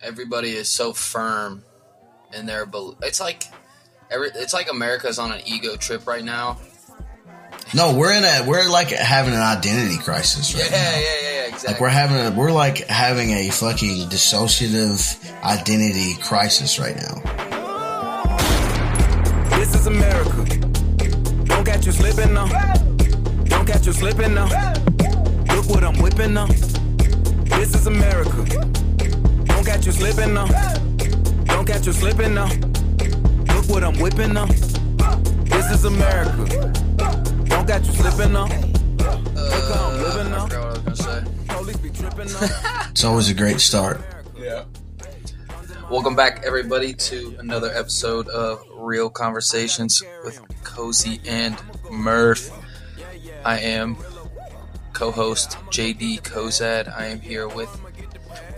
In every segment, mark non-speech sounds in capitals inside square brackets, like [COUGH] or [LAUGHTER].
everybody is so firm in their belief. It's like every. It's like America's on an ego trip right now. No, we're in a we're like having an identity crisis right yeah, now. yeah, yeah, exactly. Like we're having a we're like having a fucking dissociative identity crisis right now. This is America. Don't catch you slipping now. Don't catch you slipping now. Look what I'm whipping now. This is America. Don't catch you slipping now. Don't catch you slipping now. Look what I'm whipping now. This is America. Don't catch you slipping now. Look how I'm living now. forgot what I was gonna say. Police be tripping now. [LAUGHS] It's always a great start. Yeah. Welcome back, everybody, to another episode of Real Conversations with Cozy and Murph. I am co-host JD Kozad. I am here with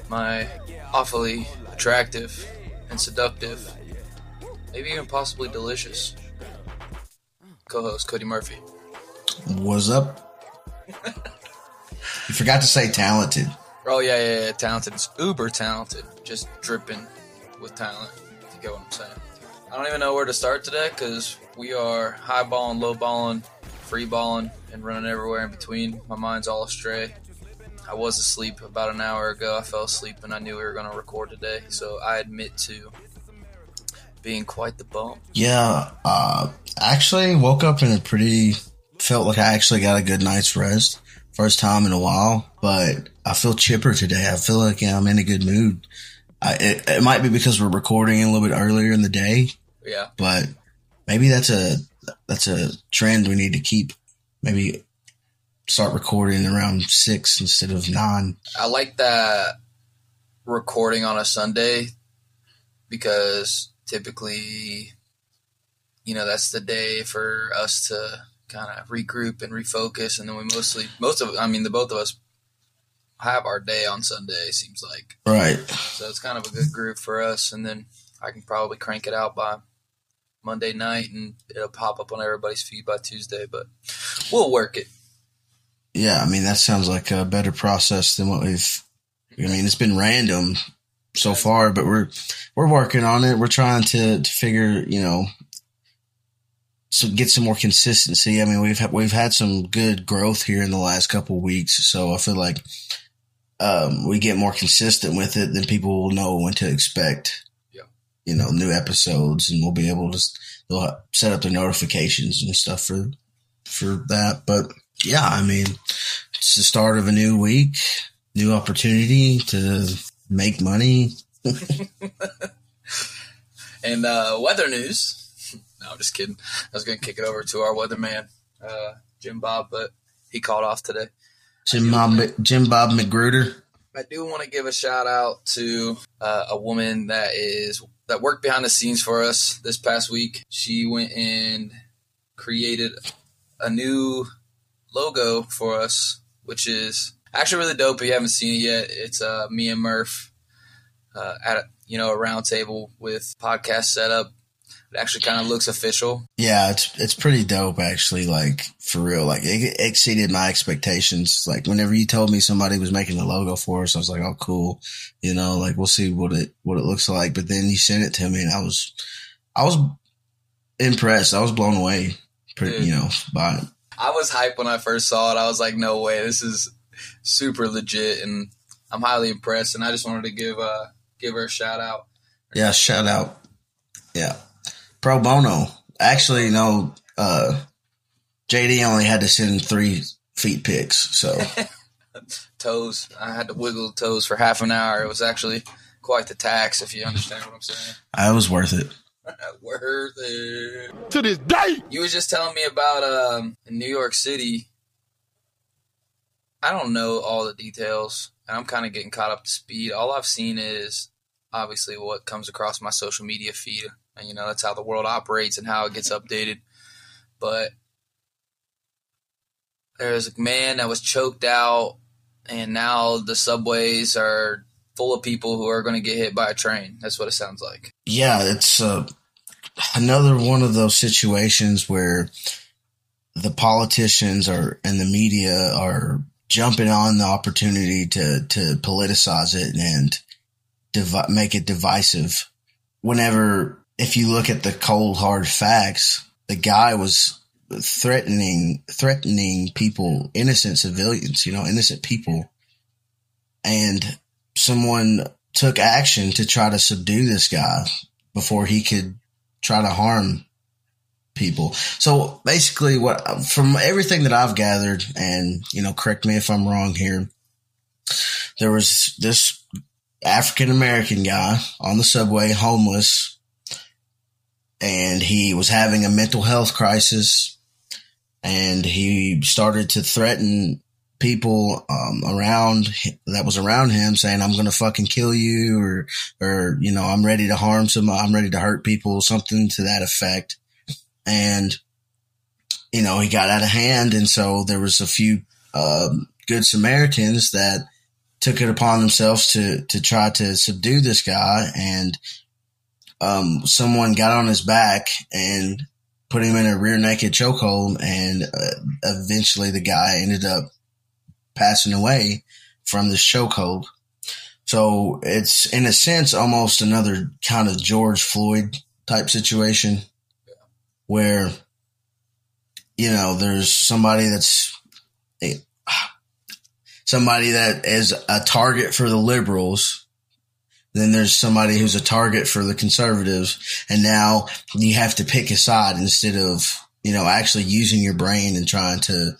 my awfully attractive and seductive, maybe even possibly delicious co-host Cody Murphy. What's up? you forgot to say talented. Oh yeah, yeah, yeah, talented, It's uber talented, just dripping with talent. If you get what I'm saying. I don't even know where to start today because we are high balling, low balling, free balling, and running everywhere in between. My mind's all astray. I was asleep about an hour ago. I fell asleep and I knew we were going to record today, so I admit to being quite the bum. Yeah, uh, actually woke up in a pretty, felt like I actually got a good night's rest. First time in a while, but I feel chipper today. I feel like I'm in a good mood. I, it, it might be because we're recording a little bit earlier in the day, Yeah, but maybe that's a, that's a trend we need to keep. Maybe start recording around six instead of nine. I like that recording on a Sunday because typically, you know, that's the day for us to kind of regroup and refocus. And then we mostly, most of, I mean, the both of us have our day on Sunday, seems like. Right. So it's kind of a good group for us. And then I can probably crank it out by Monday night and it'll pop up on everybody's feed by Tuesday, but we'll work it. Yeah. I mean, that sounds like a better process than what we've, I mean, it's been random so far, but we're, we're working on it. We're trying to, to figure, you know, so get some more consistency. I mean, we've had, we've had some good growth here in the last couple of weeks. So I feel like, um, we get more consistent with it, then people will know when to expect, Yeah. you know, new episodes and we'll be able to, they'll set up their notifications and stuff for, for that. But yeah, I mean, it's the start of a new week, new opportunity to make money. [LAUGHS] And uh, weather news. no, I'm just kidding. I was going to kick it over to our weatherman, uh, Jim Bob, but he called off today. Jim Bob, Jim Bob McGruder. I do want to give a shout out to uh, a woman that is that worked behind the scenes for us this past week. She went and created a new logo for us, which is actually really dope. If you haven't seen it yet, it's uh, me and Murph uh, at a, you know a round table with podcast setup. It actually kind of looks official. Yeah, it's it's pretty dope actually. Like for real, like it exceeded my expectations. Like whenever you told me somebody was making the logo for us, I was like, "Oh, cool," you know. Like we'll see what it what it looks like. But then you sent it to me, and I was I was impressed. I was blown away, pretty, you know, by it. I was hyped when I first saw it. I was like, no way, this is super legit, and I'm highly impressed. And I just wanted to give uh give her a shout out. Yeah, shout out. Yeah. Pro bono. Actually, no, uh, JD only had to send three feet pics. So [LAUGHS] Toes, I had to wiggle toes for half an hour. It was actually quite the tax, if you understand what I'm saying. I was worth it. [LAUGHS] Worth it. to this day. You was just telling me about um in New York City. I don't know all the details, and I'm kind of getting caught up to speed. All I've seen is obviously what comes across my social media feed, and you know that's how the world operates and how it gets updated. But there's a man that was choked out, and now the subways are full of people who are going to get hit by a train. That's what it sounds like. Yeah, it's uh, another one of those situations where the politicians are and the media are jumping on the opportunity to to politicize it and make it divisive. Whenever, if you look at the cold hard facts, the guy was threatening threatening people, innocent civilians, you know, innocent people, and someone took action to try to subdue this guy before he could try to harm people. So basically what from everything that I've gathered and you know correct me if I'm wrong here there was this African American guy on the subway homeless and he was having a mental health crisis and he started to threaten people um, around that was around him saying i'm gonna fucking kill you or or you know i'm ready to harm some i'm ready to hurt people something to that effect. And you know he got out of hand and so there was a few um, good samaritans that took it upon themselves to to try to subdue this guy and um, someone got on his back and put him in a rear naked chokehold and uh, eventually the guy ended up passing away from this chokehold. So it's in a sense almost another kind of george floyd type situation where you know there's somebody that's somebody that is a target for the liberals then there's somebody who's a target for the conservatives and now you have to pick a side instead of you know actually using your brain and trying to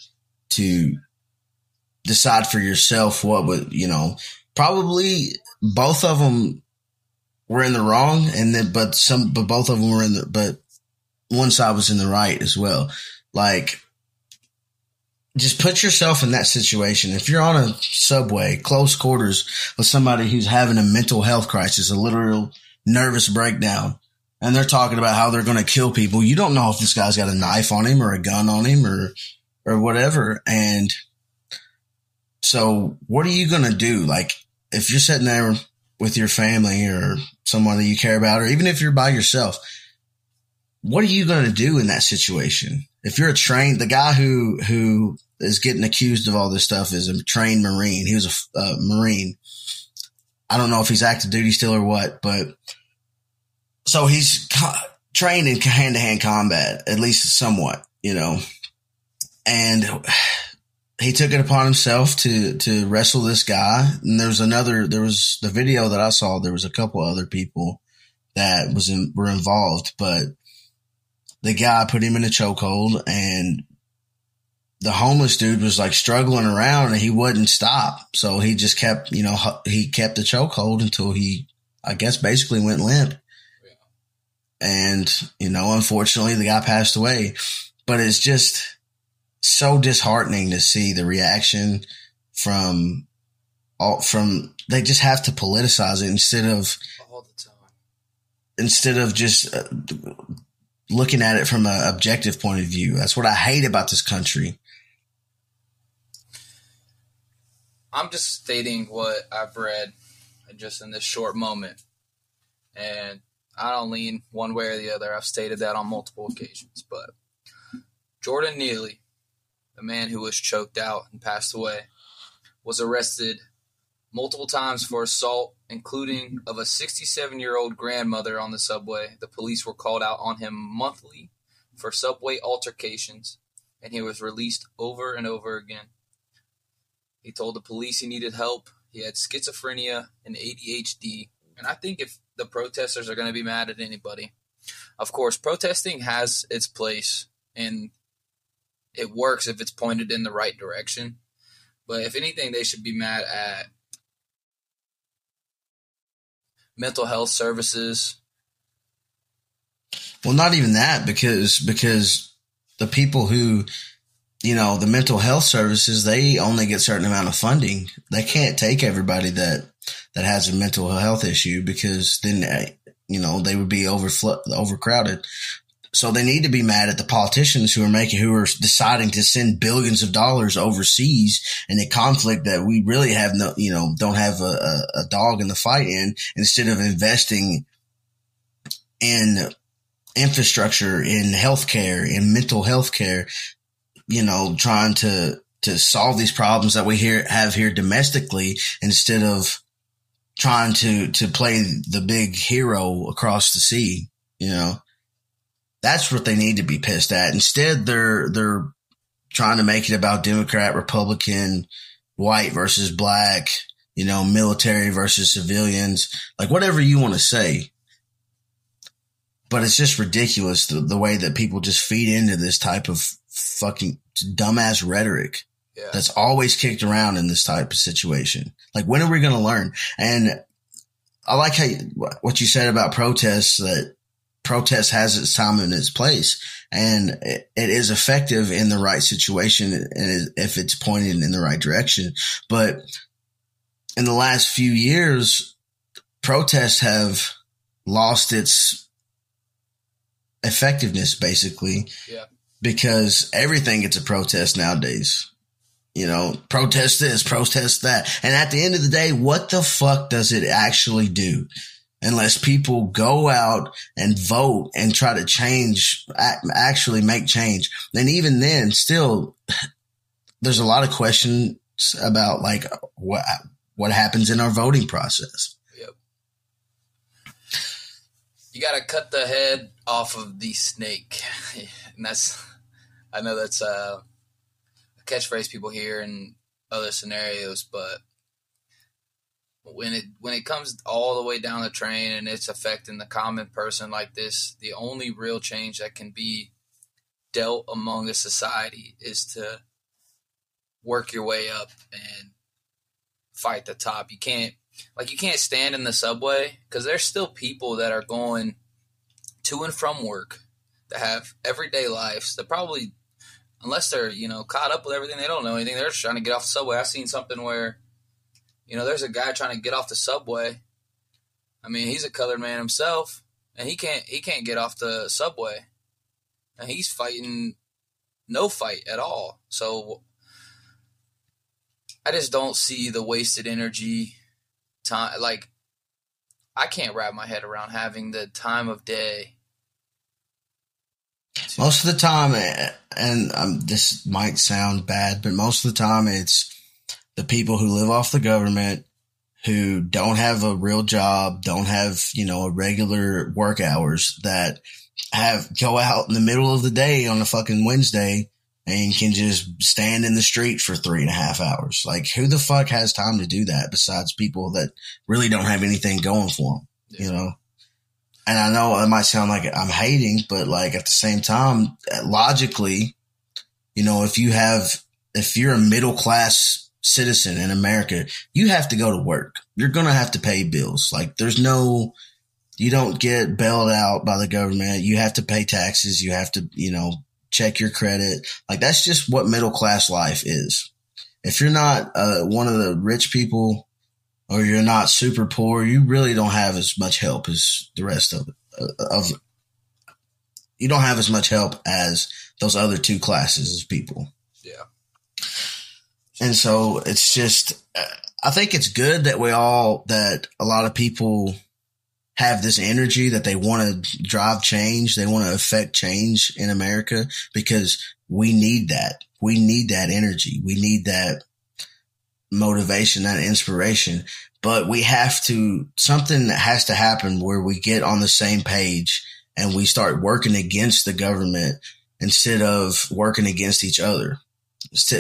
to decide for yourself what would you know probably both of them were in the wrong and then but some but both of them were in the but one side was in the right as well. Like, just put yourself in that situation. If you're on a subway, close quarters with somebody who's having a mental health crisis, a literal nervous breakdown, and they're talking about how they're going to kill people, you don't know if this guy's got a knife on him or a gun on him or, or whatever. And so what are you going to do? Like, if you're sitting there with your family or someone that you care about, or even if you're by yourself, what are you going to do in that situation? If you're a trained, the guy who, who is getting accused of all this stuff is a trained Marine. He was a uh, Marine. I don't know if he's active duty still or what, but so he's co- trained in hand to hand combat, at least somewhat, you know, and he took it upon himself to, to wrestle this guy. And there was another, there was the video that I saw. There was a couple other people that was in, were involved, but the guy put him in a chokehold and the homeless dude was like struggling around and he wouldn't stop. So he just kept, you know, he kept the chokehold until he, I guess, basically went limp. And, you know, unfortunately the guy passed away, but it's just so disheartening to see the reaction from all from, they just have to politicize it instead of, instead of just uh, looking at it from an objective point of view. That's what I hate about this country. I'm just stating what I've read just in this short moment. And I don't lean one way or the other. I've stated that on multiple occasions. But Jordan Neely, the man who was choked out and passed away, was arrested multiple times for assault, including of a 67 year old grandmother on the subway. The police were called out on him monthly for subway altercations, and he was released over and over again. He told the police he needed help. He had schizophrenia and ADHD. And I think if the protesters are going to be mad at anybody, of course, protesting has its place and it works if it's pointed in the right direction. But if anything, they should be mad at mental health services. Well, not even that because because the people who you know the mental health services they only get certain amount of funding. They can't take everybody that that has a mental health issue because then uh, you know they would be overflow overcrowded. So they need to be mad at the politicians who are making, who are deciding to send billions of dollars overseas in a conflict that we really have no, you know, don't have a, a, dog in the fight in instead of investing in infrastructure, in healthcare, in mental health care, you know, trying to, to solve these problems that we here have here domestically instead of trying to to play the big hero across the sea. You know, that's what they need to be pissed at. Instead, they're they're trying to make it about Democrat, Republican, white versus black, you know, military versus civilians, like whatever you want to say. But it's just ridiculous the, the way that people just feed into this type of fucking dumbass rhetoric Yeah. that's always kicked around in this type of situation. Like, when are we going to learn? And I like how you, what you said about protests that protest has its time and its place and it, it is effective in the right situation and if it's pointed in the right direction. But in the last few years, protests have lost its effectiveness basically Yeah. because everything gets a protest nowadays. You know, protest this, protest that. And at the end of the day, what the fuck does it actually do? Unless people go out and vote and try to change, actually make change. And even then, still, [SIGHS] there's a lot of questions about like what, what happens in our voting process. you got to cut the head off of the snake, [LAUGHS] and that's I know that's uh, a catchphrase people hear in other scenarios, but when it when it comes all the way down the train and it's affecting the common person like this, the only real change that can be dealt among a society is to work your way up and fight the top. You can't like you can't stand in the subway because there's still people that are going to and from work that have everyday lives that probably unless they're you know caught up with everything they don't know anything they're just trying to get off the subway i've seen something where you know there's a guy trying to get off the subway. I mean he's a colored man himself and he can't he can't get off the subway. And he's fighting no fight at all. So i just don't see the wasted energy time like I can't wrap my head around having the time of day. Most of the time, and um, this might sound bad, but most of the time it's the people who live off the government who don't have a real job, don't have, you know, a regular work hours that have go out in the middle of the day on a fucking Wednesday and can just stand in the street for three and a half hours. Like who the fuck has time to do that besides people that really don't have anything going for them, you know? And I know it might sound like I'm hating, but like at the same time, logically, you know, if you have, if you're a middle class citizen in America, you have to go to work. You're going to have to pay bills. Like there's no, you don't get bailed out by the government. You have to pay taxes. You have to, you know, check your credit. Like that's just what middle class life is. If you're not uh, one of the rich people or you're not super poor, you really don't have as much help as the rest of. Uh, of you don't have as much help as those other two classes of people. Yeah. And so it's just, uh, I think it's good that we all, that a lot of people have this energy that they want to drive change. They want to affect change in America because we need that. We need that energy. We need that motivation, that inspiration, but we have to, something has to happen where we get on the same page and we start working against the government instead of working against each other.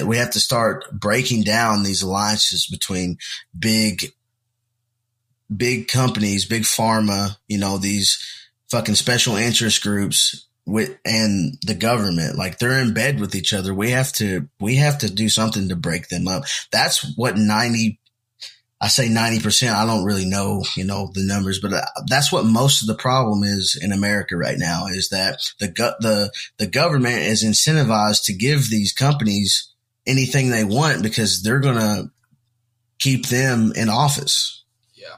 We have to start breaking down these alliances between big, big companies, big pharma, you know, these fucking special interest groups with and the government. Like they're in bed with each other. We have to we have to do something to break them up. That's what 90 i say 90% i don't really know you know the numbers but uh, that's what most of the problem is in america right now is that the the the government is incentivized to give these companies anything they want because they're going to keep them in office Yeah.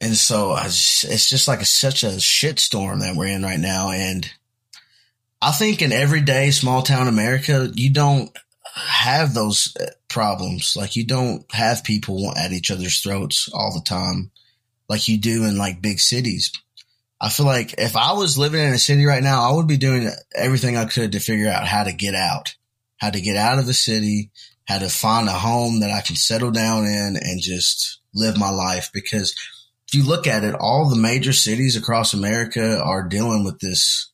And so just, it's just like a, such a shitstorm that we're in right now. And I think in everyday small town America, you don't have those uh, problems. Like you don't have people at each other's throats all the time like you do in like big cities. I feel like if I was living in a city right now, I would be doing everything I could to figure out how to get out, how to get out of the city, how to find a home that I can settle down in and just live my life. Because if you look at it, all the major cities across America are dealing with this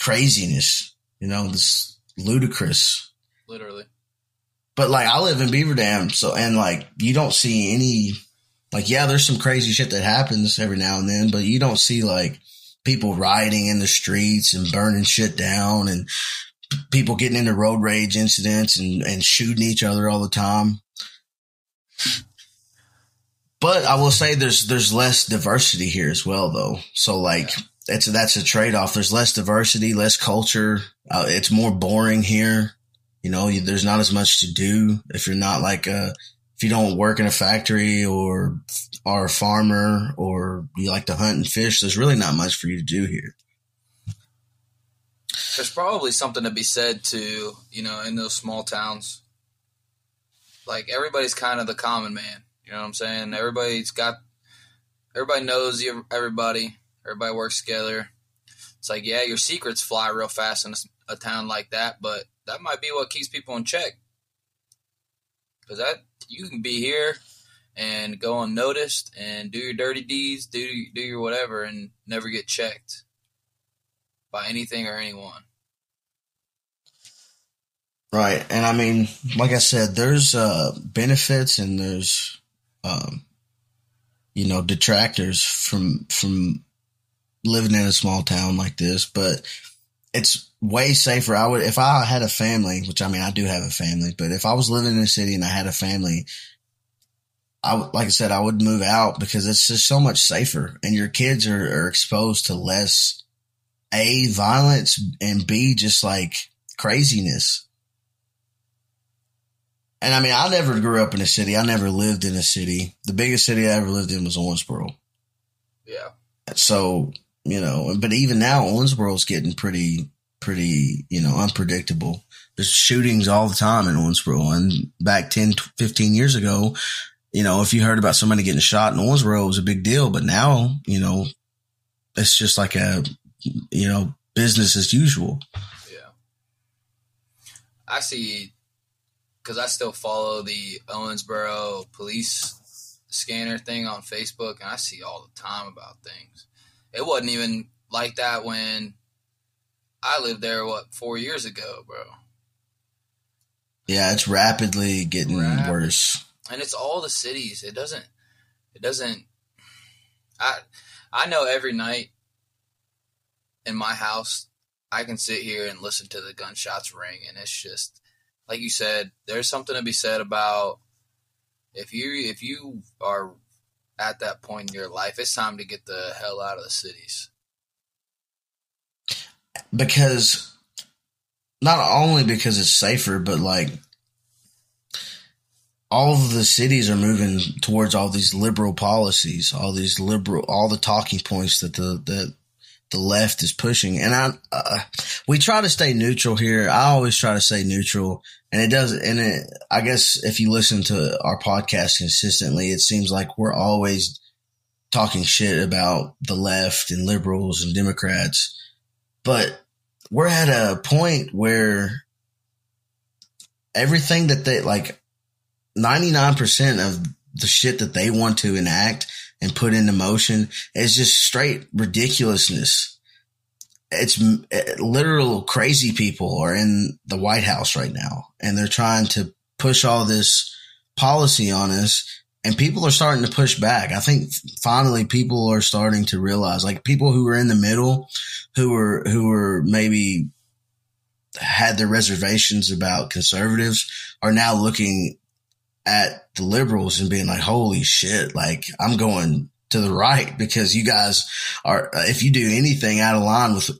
craziness, you know, this ludicrous. Literally. But like I live in Beaver Dam, so and like you don't see any like yeah, there's some crazy shit that happens every now and then, but you don't see like people rioting in the streets and burning shit down and people getting into road rage incidents and, and shooting each other all the time. But I will say there's there's less diversity here as well though. So like it's that's a trade off. There's less diversity, less culture. Uh, it's more boring here. You know, there's not as much to do if you're not like a if you don't work in a factory or are a farmer or you like to hunt and fish. There's really not much for you to do here. There's probably something to be said to you know in those small towns. Like everybody's kind of the common man you know what I'm saying? Everybody's got, everybody knows everybody. Everybody works together. It's like, yeah, your secrets fly real fast in a, a town like that, but that might be what keeps people in check. Because that you can be here and go unnoticed and do your dirty deeds, do do your whatever, and never get checked by anything or anyone. Right, and I mean, like I said, there's uh, benefits and there's um, you know, detractors from from living in a small town like this, but it's way safer. I would if I had a family, which I mean I do have a family, but if I was living in a city and I had a family, I would, like I said, I would move out because it's just so much safer, and your kids are, are exposed to less a violence and b just like craziness. And I mean, I never grew up in a city. I never lived in a city. The biggest city I ever lived in was Owensboro. Yeah. So, you know, but even now, Owensboro's getting pretty, pretty, you know, unpredictable. There's shootings all the time in Owensboro. And back 10, 15 years ago, you know, if you heard about somebody getting shot in Owensboro, it was a big deal. But now, you know, it's just like a, you know, business as usual. Yeah. I see because I still follow the Owensboro police scanner thing on Facebook, and I see all the time about things. It wasn't even like that when I lived there. What four years ago, bro? Yeah, it's rapidly getting Rapid. worse, and it's all the cities. It doesn't. It doesn't. I I know every night in my house, I can sit here and listen to the gunshots ring, and it's just like you said, there's something to be said about if you if you are at that point in your life, it's time to get the hell out of the cities. Because not only because it's safer, but like all of the cities are moving towards all these liberal policies, all these liberal, all the talking points that the that the left is pushing. And I, uh, we try to stay neutral here. I always try to stay neutral and it does. And it, I guess if you listen to our podcast consistently, it seems like we're always talking shit about the left and liberals and Democrats, but we're at a point where everything that they like 99% of the shit that they want to enact and put into motion is just straight ridiculousness. It's eh, literal crazy people are in the White House right now and they're trying to push all this policy on us and people are starting to push back. I think finally people are starting to realize like people who are in the middle who were, who were maybe had their reservations about conservatives are now looking at the liberals and being like, holy shit, like I'm going to the right because you guys are, if you do anything out of line with,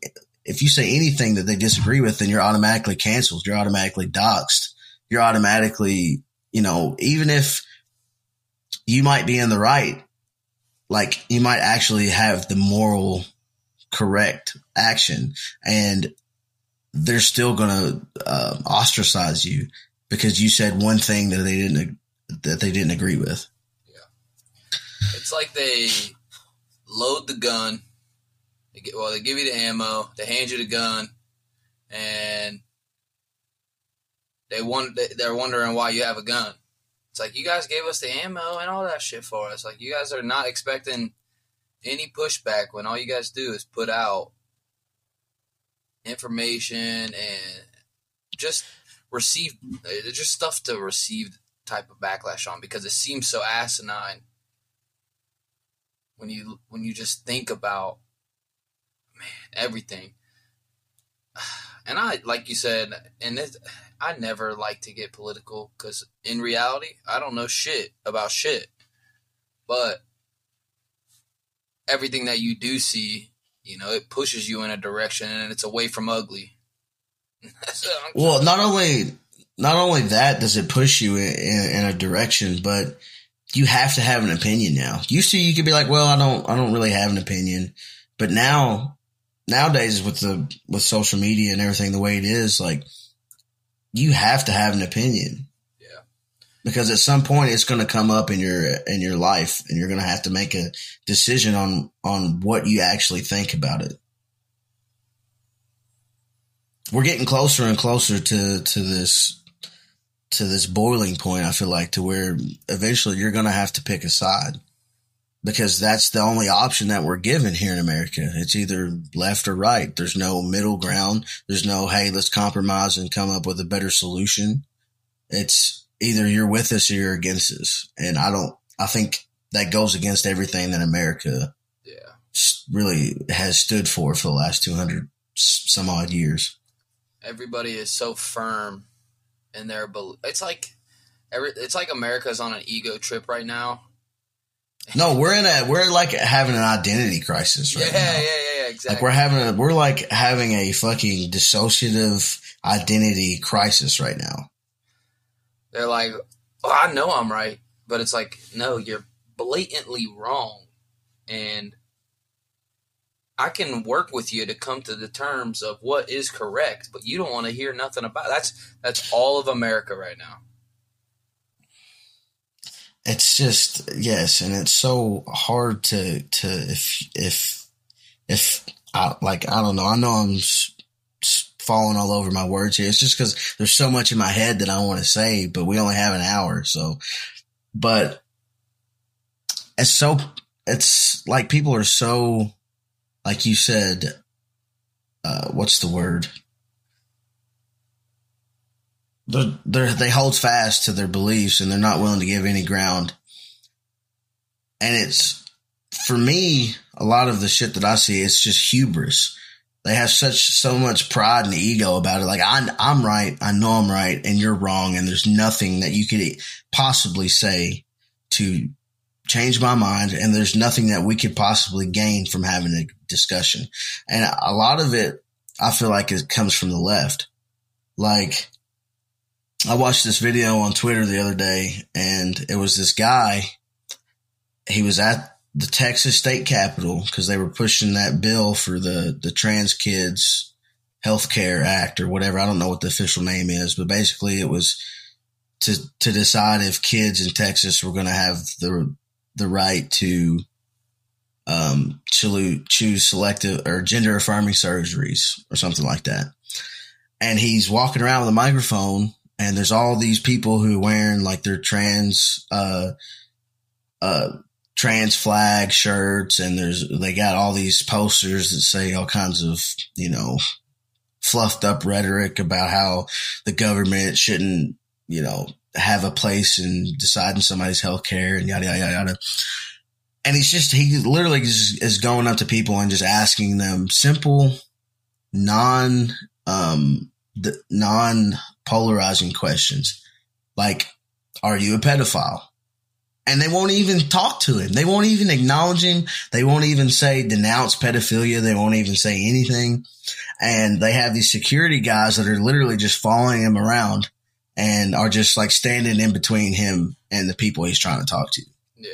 if you say anything that they disagree with, then you're automatically canceled. You're automatically doxxed. You're automatically, you know, even if you might be in the right, like you might actually have the moral correct action and they're still going to uh, ostracize you because you said one thing that they didn't that they didn't agree with. Yeah, it's like they load the gun. They get well, they give you the ammo, they hand you the gun, and they want they're wondering why you have a gun. It's like you guys gave us the ammo and all that shit for us. Like you guys are not expecting any pushback when all you guys do is put out information and just receive uh, just stuff to receive type of backlash on because it seems so asinine when you when you just think about man everything [SIGHS] and i like you said and it, i never like to get political because in reality i don't know shit about shit. But everything that you do see you know it pushes you in a direction and it's away from ugly. [LAUGHS] Well not only not only that does it push you in, in, in, a direction, but you have to have an opinion now. Used to you could be like, well, I don't, I don't really have an opinion, but now, nowadays with the with social media and everything the way it is, like you have to have an opinion. Yeah. Because at some point it's going to come up in your in your life, and you're going to have to make a decision on on what you actually think about it we're getting closer and closer to to this to this boiling point, I feel like, to where eventually you're going to have to pick a side because that's the only option that we're given here in America. It's either left or right. There's no middle ground. There's no, hey, let's compromise and come up with a better solution. It's either you're with us or you're against us. And I don't, I think that goes against everything that America yeah. really has stood for for the last 200 some odd years. Everybody is so firm in their belief. it's like every it's like America's on an ego trip right now. No, we're in a we're like having an identity crisis right yeah, now. Yeah, yeah, yeah, exactly. Like we're having a we're like having a fucking dissociative identity crisis right now. They're like, well, I know I'm right, but it's like, no, you're blatantly wrong, and I can work with you to come to the terms of what is correct, but you don't want to hear nothing about it. that's that's all of America right now. It's just yes, and it's so hard to to if if if I like I don't know. I know I'm falling all over my words here. It's just because there's so much in my head that I want to say, but we only have an hour, so. But it's so it's like people are so like you said, uh, what's the word? They're, they're, they hold fast to their beliefs and they're not willing to give any ground. And it's, for me, a lot of the shit that I see, it's just hubris. They have such, so much pride and ego about it. Like, I, I'm right. I know I'm right and you're wrong. And there's nothing that you could possibly say to change my mind and there's nothing that we could possibly gain from having a discussion. And a lot of it, I feel like it comes from the left. Like I watched this video on Twitter the other day and it was this guy. He was at the Texas state capitol because they were pushing that bill for the, the trans kids healthcare act or whatever. I don't know what the official name is, but basically it was to, to decide if kids in Texas were going to have the the right to um, choose selective or gender affirming surgeries or something like that. And he's walking around with a microphone and there's all these people who are wearing like their trans, uh, uh, trans flag shirts and there's, they got all these posters that say all kinds of, you know, fluffed up rhetoric about how the government shouldn't, you know, have a place in deciding somebody's health care and yada, yada, yada. And he's just, he literally is going up to people and just asking them simple, non, um, the non polarizing questions like, are you a pedophile? And they won't even talk to him. They won't even acknowledge him. They won't even say denounce pedophilia. They won't even say anything. And they have these security guys that are literally just following him around and are just like standing in between him and the people he's trying to talk to. Yeah.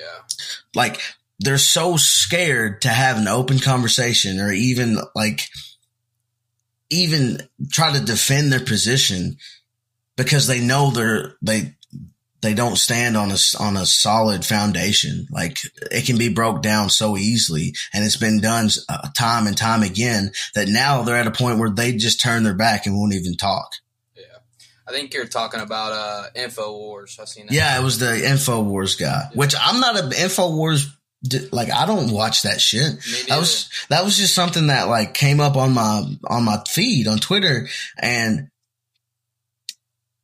Like they're so scared to have an open conversation or even like even try to defend their position because they know they're they they don't stand on a on a solid foundation. Like it can be broke down so easily, and it's been done uh, time and time again that now they're at a point where they just turn their back and won't even talk. Yeah, I think you're talking about uh, Infowars. I've seen that. Yeah, it was the Infowars guy, which I'm not a Infowars. Like I don't watch that shit. That was that was just something that like came up on my on my feed on Twitter, and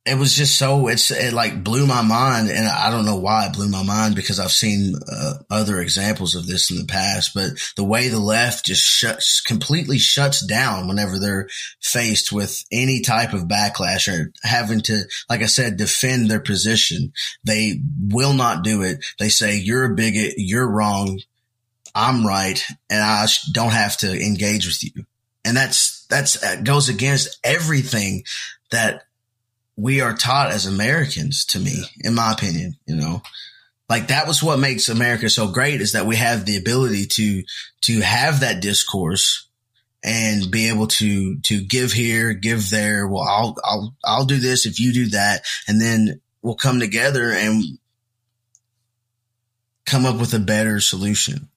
it was just so it's it like blew my mind and i don't know why it blew my mind because i've seen uh, other examples of this in the past but the way the left just shuts completely shuts down whenever they're faced with any type of backlash or having to like i said defend their position. They will not do it. They say you're a bigot. You're wrong. I'm right and i don't have to engage with you. And that's that's that goes against everything that we are taught as Americans to me, in my opinion, you know, like that was what makes America so great is that we have the ability to, to have that discourse and be able to, to give here, give there. Well, I'll, I'll, I'll do this if you do that. And then we'll come together and come up with a better solution.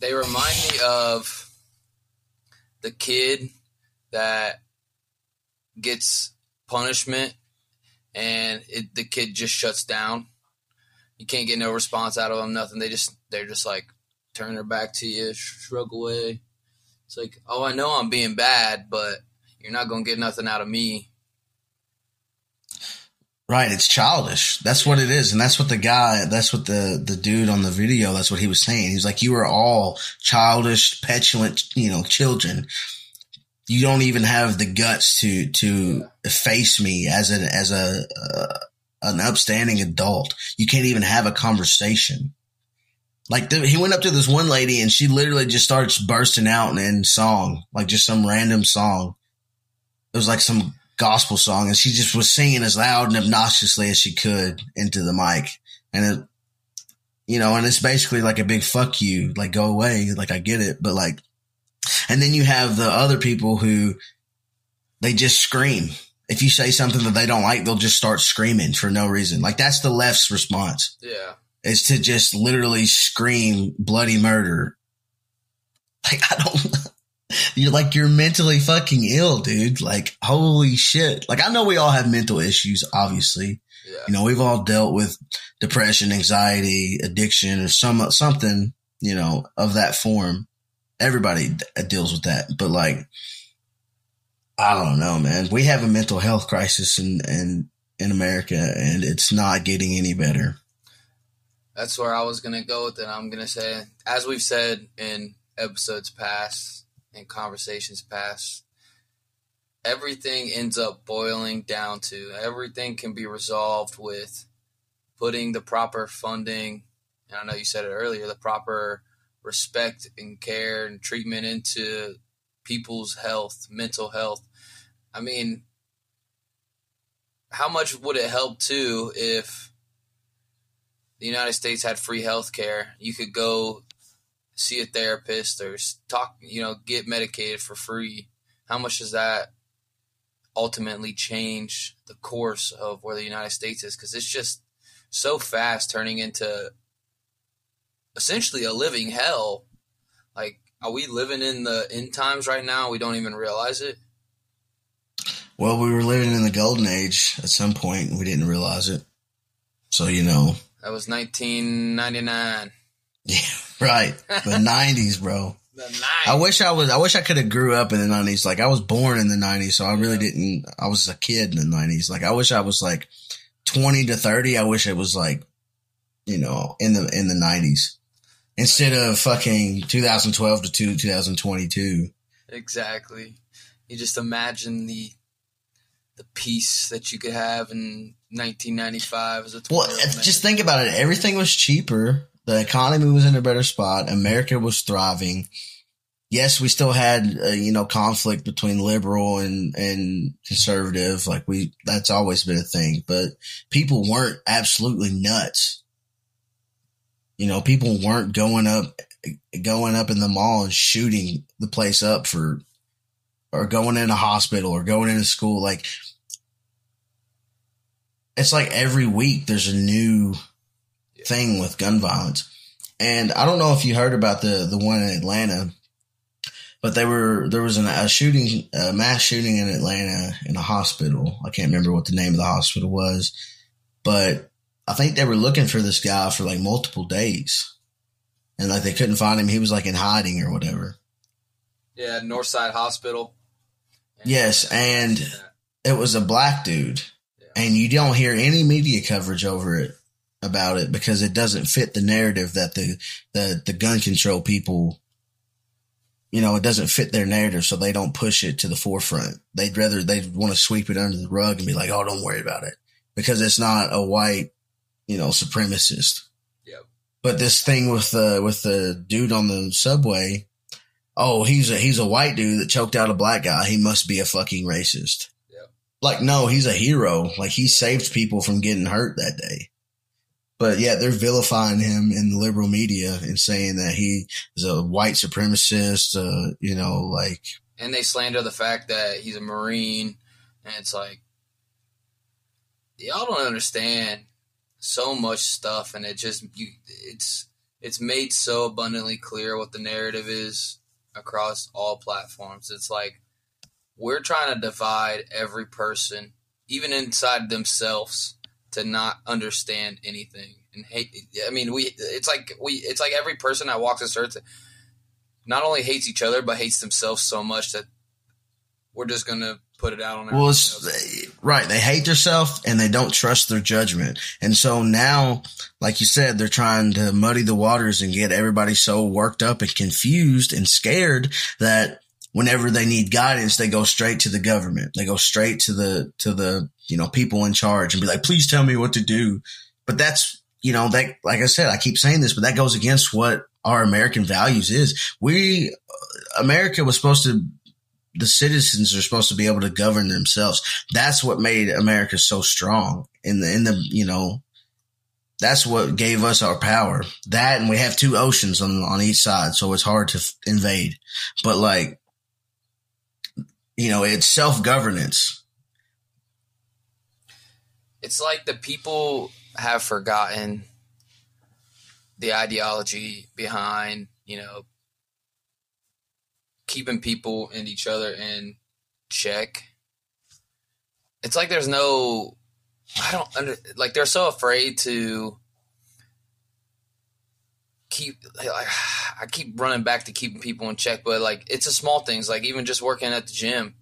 They remind me of the kid that gets punishment and it, the kid just shuts down. You can't get no response out of them, nothing. They just they're just like turn their back to you, shrug away. It's like, oh, I know I'm being bad, but you're not gonna get nothing out of me. Right, it's childish. That's what it is, and that's what the guy, that's what the the dude on the video, that's what he was saying. He's like, you are all childish, petulant, you know, children you don't even have the guts to to face me as an as a uh, an upstanding adult. You can't even have a conversation. Like the, he went up to this one lady and she literally just starts bursting out in song, like just some random song. It was like some gospel song, and she just was singing as loud and obnoxiously as she could into the mic, and it, you know, and it's basically like a big fuck you, like go away, like I get it, but like and then you have the other people who they just scream. If you say something that they don't like, they'll just start screaming for no reason. Like that's the left's response. Yeah. Is to just literally scream bloody murder. Like I don't [LAUGHS] you're like you're mentally fucking ill, dude. Like holy shit. Like I know we all have mental issues, obviously. Yeah. You know, we've all dealt with depression, anxiety, addiction, or some something, you know, of that form everybody uh, deals with that, but like, I don't know, man. We have a mental health crisis in, in, in America and it's not getting any better. That's where I was to go with it. I'm to say, as we've said in episodes past and conversations past, everything ends up boiling down to everything can be resolved with putting the proper funding. And I know you said it earlier, the proper respect and care and treatment into people's health, mental health. I mean, how much would it help too if the United States had free health care? You could go see a therapist or talk, you know, get medicated for free. How much does that ultimately change the course of where the United States is? Because it's just so fast turning into essentially a living hell. Like, are we living in the end times right now? We don't even realize it. Well, we were living in the golden age at some point, and we didn't realize it. So you know, that was 1999. [LAUGHS] Yeah, right. The [LAUGHS] 90s, bro. The 90s. I wish I was. I wish I could have grew up in the 90s. Like I was born in the 90s, so I really yeah. didn't. I was a kid in the 90s. Like I wish I was like 20 to 30. I wish it was like, you know, in the in the 90s instead of fucking 2012 to 2022. Exactly. You just imagine the the peace that you could have in 1995 as a well. Just think about it. Everything was cheaper. The economy was in a better spot. America was thriving. Yes, we still had uh, you know conflict between liberal and and conservative. Like we, that's always been a thing. But people weren't absolutely nuts you know, people weren't going up, going up in the mall and shooting the place up for, or going in a hospital or going into school. Like, it's like every week there's a new thing with gun violence. And I don't know if you heard about the, the one in Atlanta, but they were there was an, a shooting, a mass shooting in Atlanta in a hospital. I can't remember what the name of the hospital was, but I think they were looking for this guy for like multiple days, and like they couldn't find him. He was like in hiding or whatever. Yeah, Northside Hospital. Yes, and it was a black dude, Yeah. and you don't hear any media coverage over it about it because it doesn't fit the narrative that the the the gun control people. You know, it doesn't fit their narrative, so they don't push it to the forefront. They'd rather they want to sweep it under the rug and be like, "Oh, don't worry about it," because it's not a white, you know, supremacist. Yep. But this thing with the with the dude on the subway, oh, he's a he's a white dude that choked out a black guy. He must be a fucking racist. Yep. Like, no, he's a hero. Like he saved people from getting hurt that day. But yeah, they're vilifying him in the liberal media and saying that he is a white supremacist. Uh, you know, like and they slander the fact that he's a Marine, and it's like y'all don't understand so much stuff, and it just you it's it's made so abundantly clear what the narrative is across all platforms. It's like we're trying to divide every person, even inside themselves, to not understand anything and hate. I mean, we it's like we it's like every person that walks this earth not only hates each other but hates themselves so much that we're just gonna put it out on. Well, else. right. They hate themselves and they don't trust their judgment. And so now, like you said, they're trying to muddy the waters and get everybody so worked up and confused and scared that whenever they need guidance, they go straight to the government. They go straight to the, to the, you know, people in charge and be like, please tell me what to do. But that's, you know, that, like I said, I keep saying this, but that goes against what our American values is. We, America was supposed to the citizens are supposed to be able to govern themselves. That's what made America so strong in the, in the, you know, that's what gave us our power. That and we have two oceans on, on each side. So it's hard to f- invade, but like, you know, it's self governance. it's like the people have forgotten the ideology behind you know keeping people and each other in check it's like there's no i don't under like they're so afraid to keep like, i keep running back to keeping people in check but like it's the small things like even just working at the gym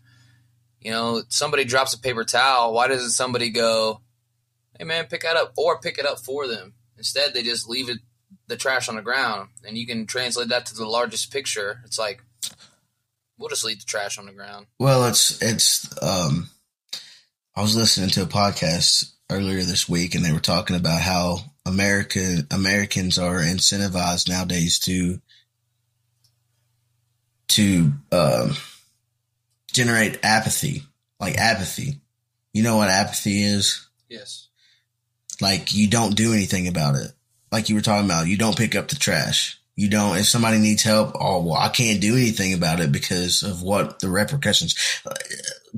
you know somebody drops a paper towel why doesn't somebody go hey man, pick that up or pick it up for them. Instead, they just leave it the trash on the ground, and you can translate that to the largest picture. It's like we'll just leave the trash on the ground. Well, it's, it's, um, I was listening to a podcast earlier this week and they were talking about how America, Americans are incentivized nowadays to, to, um, generate apathy, like apathy. You know what apathy is? Yes. Like you don't do anything about it. Like you were talking about, you don't pick up the trash. You don't, if somebody needs help, oh, well, I can't do anything about it because of what the repercussions.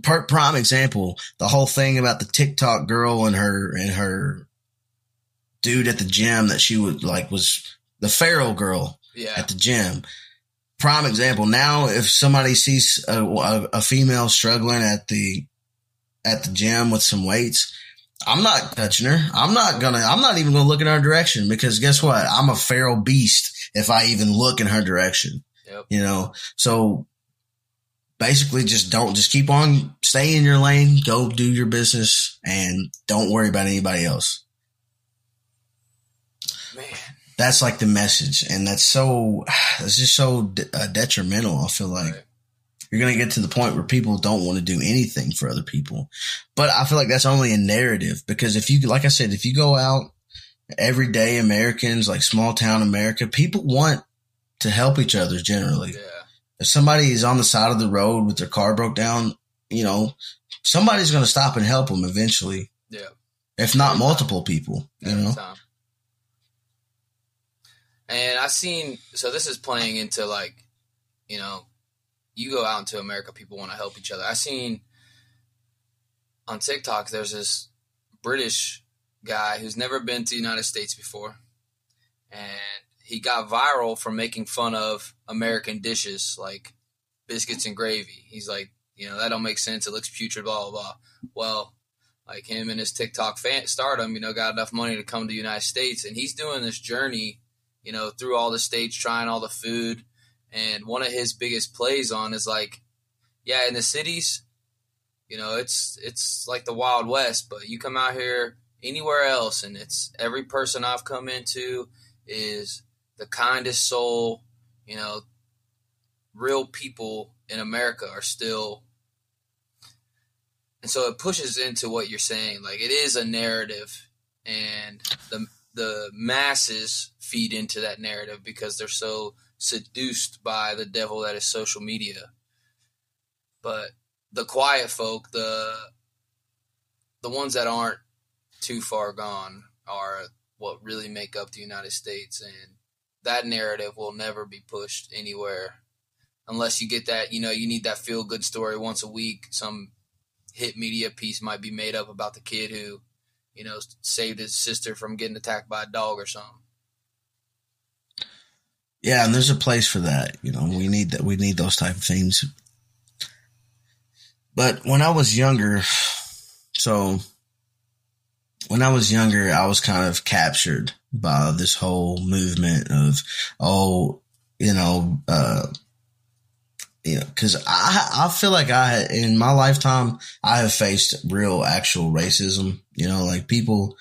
Per, prime example, the whole thing about the TikTok girl and her, and her dude at the gym that she would like was the feral girl Yeah. at the gym. Prime example. Now, if somebody sees a, a, a female struggling at the at the gym with some weights, I'm not touching her. I'm not gonna. I'm not even gonna look in her direction because guess what? I'm a feral beast if I even look in her direction. Yep. You know. So basically, just don't. Just keep on. Stay in your lane. Go do your business, and don't worry about anybody else. Man. That's like the message, and that's so. [SIGHS] It's just so de- uh, detrimental. I feel like Right. you're going to get to the point where people don't want to do anything for other people. But I feel like that's only a narrative because if you, like I said, if you go out everyday Americans, like small town America, people want to help each other generally. Yeah. If somebody is on the side of the road with their car broke down, you know, somebody's going to stop and help them eventually, Yeah. if not multiple people, you know? time. And I've seen so this is playing into like, you know, you go out into America, people want to help each other. I've seen on TikTok there's this British guy who's never been to the United States before, and he got viral for making fun of American dishes like biscuits and gravy. He's like, you know, that don't make sense. It looks putrid, blah, blah, blah. Well, like him and his TikTok fan stardom, you know, got enough money to come to the United States. And he's doing this journey, you know, through all the states, trying all the food. And one of his biggest plays on is like, yeah, in the cities, you know, it's it's like the Wild West, but you come out here anywhere else and it's every person I've come into is the kindest soul, you know, real people in America are still and so it pushes into what you're saying. Like it is a narrative and the the masses feed into that narrative because they're so seduced by the devil that is social media. But the quiet folk the the ones that aren't too far gone are what really make up the United States and that narrative will never be pushed anywhere unless you get that, you know, you need that feel good story once a week. Some hit media piece might be made up about the kid who, you know, saved his sister from getting attacked by a dog or something. Yeah, and there's a place for that. You know, we need that. We need those type of things. But when I was younger, so when I was younger, I was kind of captured by this whole movement of, oh, you know, uh, you know, cause I, I feel like I, in my lifetime, I have faced real actual racism, you know, like people,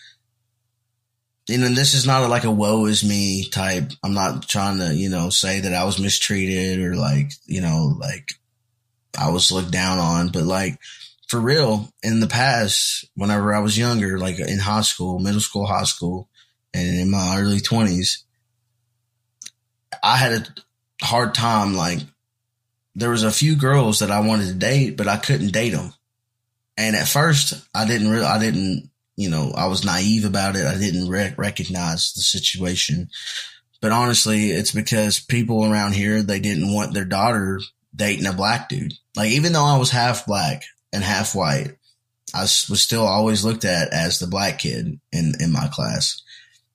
you know, this is not like a woe is me type. I'm not trying to, you know, say that I was mistreated or like, you know, like I was looked down on, but like for real, in the past, whenever I was younger, like in high school, middle school, high school, and in my early 20s, I had a hard time like there was a few girls that I wanted to date, but I couldn't date them. And at first, I didn't really, I didn't, you know, I was naive about it. I didn't rec- recognize the situation. But honestly, it's because people around here, they didn't want their daughter dating a black dude. Like, even though I was half black and half white, I was still always looked at as the black kid in, in my class.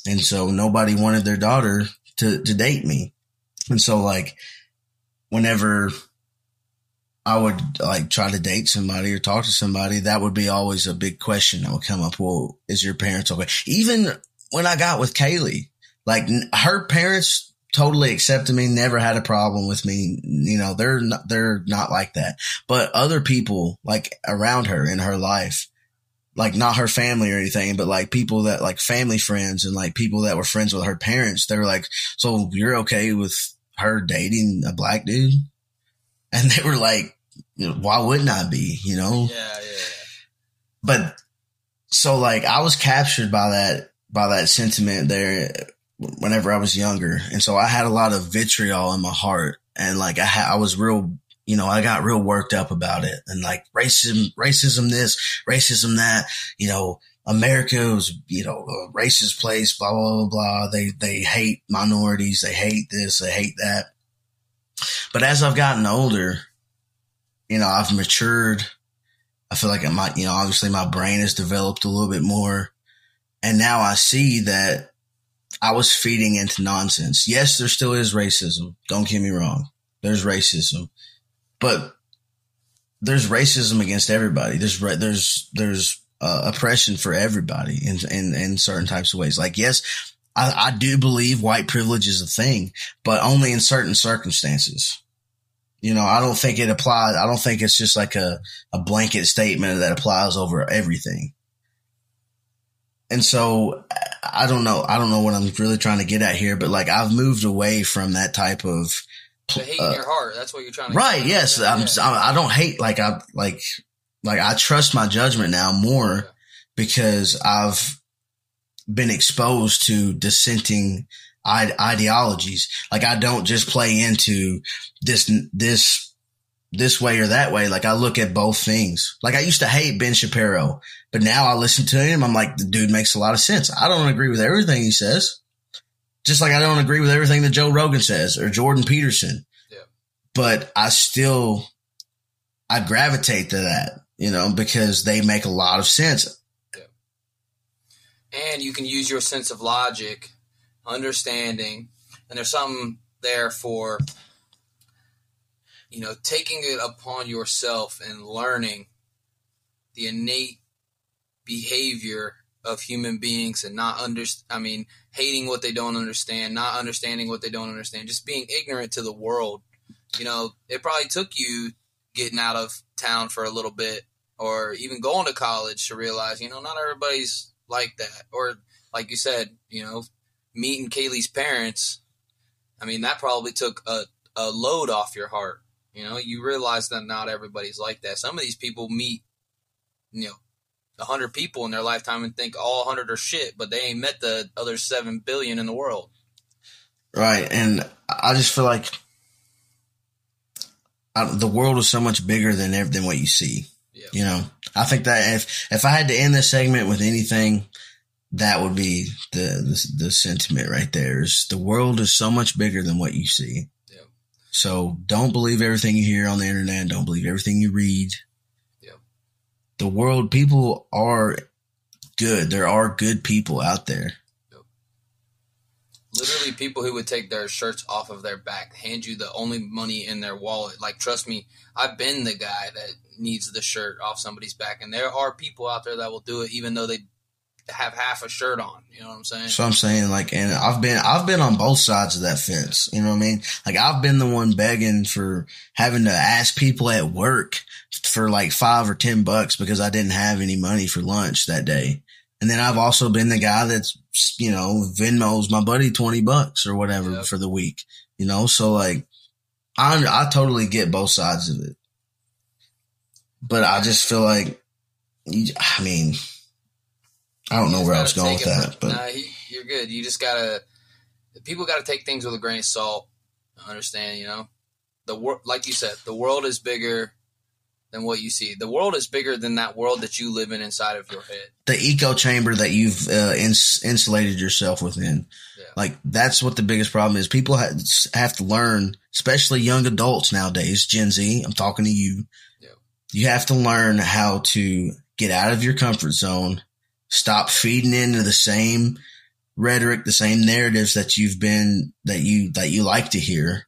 And so nobody wanted their daughter to, to date me. And so like, whenever I would like try to date somebody or talk to somebody, that would be always a big question that would come up. Well, is your parents okay? Even when I got with Kaylee, like her parents totally accepted me, never had a problem with me. You know, they're not, they're not like that, but other people like around her in her life, like not her family or anything, but like people that like family friends and like people that were friends with her parents, they were like, so you're okay with her dating a black dude? And they were like, why wouldn't I be, you know? Yeah, yeah, yeah. But so like I was captured by that, by that sentiment there whenever I was younger. And so I had a lot of vitriol in my heart and like I had, I was real, you know, I got real worked up about it and like racism, racism this, racism that, you know, America was, you know, a racist place, blah, blah, blah, blah. They, they hate minorities. They hate this. They hate that. But as I've gotten older, you know, I've matured. I feel like I might, you know, obviously my brain has developed a little bit more. And now I see that I was feeding into nonsense. Yes, there still is racism. Don't get me wrong. There's racism, but there's racism against everybody. There's, there's, there's uh, oppression for everybody in, in, in certain types of ways. Like, yes, I, I do believe white privilege is a thing, but only in certain circumstances. You know, I don't think it applies. I don't think it's just like a, a blanket statement that applies over everything. And so I don't know. I don't know what I'm really trying to get at here, but like I've moved away from that type of The hate in uh, your heart. That's what you're trying to right. Yes. I'm, yeah. I don't hate like I like, like I trust my judgment now more because I've been exposed to dissenting ide- ideologies. Like I don't just play into this, this, this way or that way. Like I look at both things. Like I used to hate Ben Shapiro, but now I listen to him. I'm like, the dude makes a lot of sense. I don't agree with everything he says. Just like I don't agree with everything that Joe Rogan says or Jordan Peterson. Yeah. But I still, I gravitate to that, you know, because they make a lot of sense. Yeah. and you can use your sense of logic, understanding, and there's something there for you know, taking it upon yourself and learning the innate behavior of human beings and not under I mean hating what they don't understand, not understanding what they don't understand, just being ignorant to the world. You know, it probably took you getting out of town for a little bit or even going to college to realize, you know, not everybody's like that. Or like you said, you know, meeting Kaylee's parents, I mean, that probably took a, a load off your heart. You know, you realize that not everybody's like that. Some of these people meet, you know, a hundred people in their lifetime and think all hundred are shit, but they ain't met the other seven billion in the world. Right, and I just feel like I, the world is so much bigger than than what you see. Yeah. You know, I think that if if I had to end this segment with anything, that would be the the, the sentiment right there. Is the world is so much bigger than what you see. So don't believe everything you hear on the internet. Don't believe everything you read. Yeah. The world, people are good. There are good people out there. Literally, people who would take their shirts off of their back, hand you the only money in their wallet. Like, trust me, I've been the guy that needs the shirt off somebody's back, and there are people out there that will do it, even though they have half a shirt on. You know what I'm saying? So I'm saying like, and I've been, I've been on both sides of that fence. You know what I mean? Like I've been the one begging for having to ask people at work for like five or 10 bucks because I didn't have any money for lunch that day. And then I've also been the guy that's, you know, Venmo's my buddy 20 bucks or whatever Yep. for the week, you know? So like, I, I totally get both sides of it. But I just feel like, you- I mean, I don't know where I was gotta going with that, but nah, he- you're good. You just gotta. People got to take things with a grain of salt. Understand? You know, the world, like you said, the world is bigger than what you see. The world is bigger than that world that you live in inside of your head. the echo chamber that you've uh, ins- insulated yourself within. Yeah. Like that's what the biggest problem is. People ha- have to learn, especially young adults nowadays, Gen Z. I'm talking to you. Yeah. You have to learn how to get out of your comfort zone, stop feeding into the same rhetoric, the same narratives that you've been that you that you like to hear,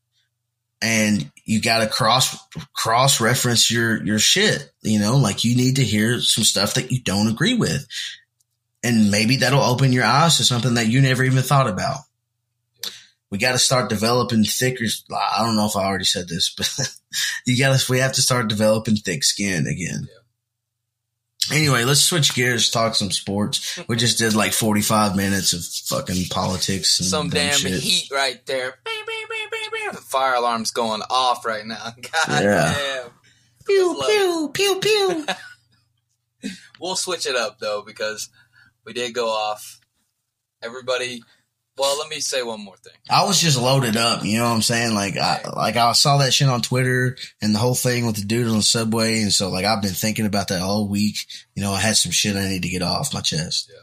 and you got to cross cross reference your your shit. You know, like you need to hear some stuff that you don't agree with, and maybe that'll open your eyes to something that you never even thought about. We got to start developing thicker. I don't know if I already said this, but [LAUGHS] you got to. We have to start developing thick skin again. Anyway, let's switch gears. Talk some sports. We just did like forty five minutes of fucking politics. And Some damn shit. heat right there. The fire alarm's going off right now. [LAUGHS] God Yeah. damn. Pew Love- pew pew pew. [LAUGHS] [LAUGHS] We'll switch it up though because we did go off. Everybody. Well, let me say one more thing. I was just loaded up. You know what I'm saying? Like I like I saw that shit on Twitter and the whole thing with the dude on the subway, and so like I've been thinking about that all week. You know, I had some shit I need to get off my chest. Yeah.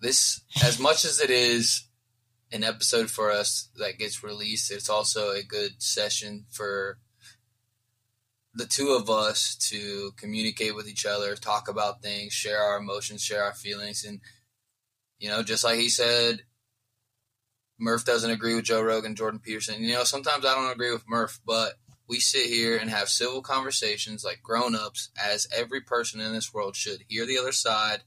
this as much as it is an episode for us that gets released it's also a good session for the two of us to communicate with each other talk about things share our emotions share our feelings and you know just like he said murph doesn't agree with joe rogan jordan peterson you know sometimes i don't agree with murph but we sit here and have civil conversations like grown-ups as every person in this world should hear the other side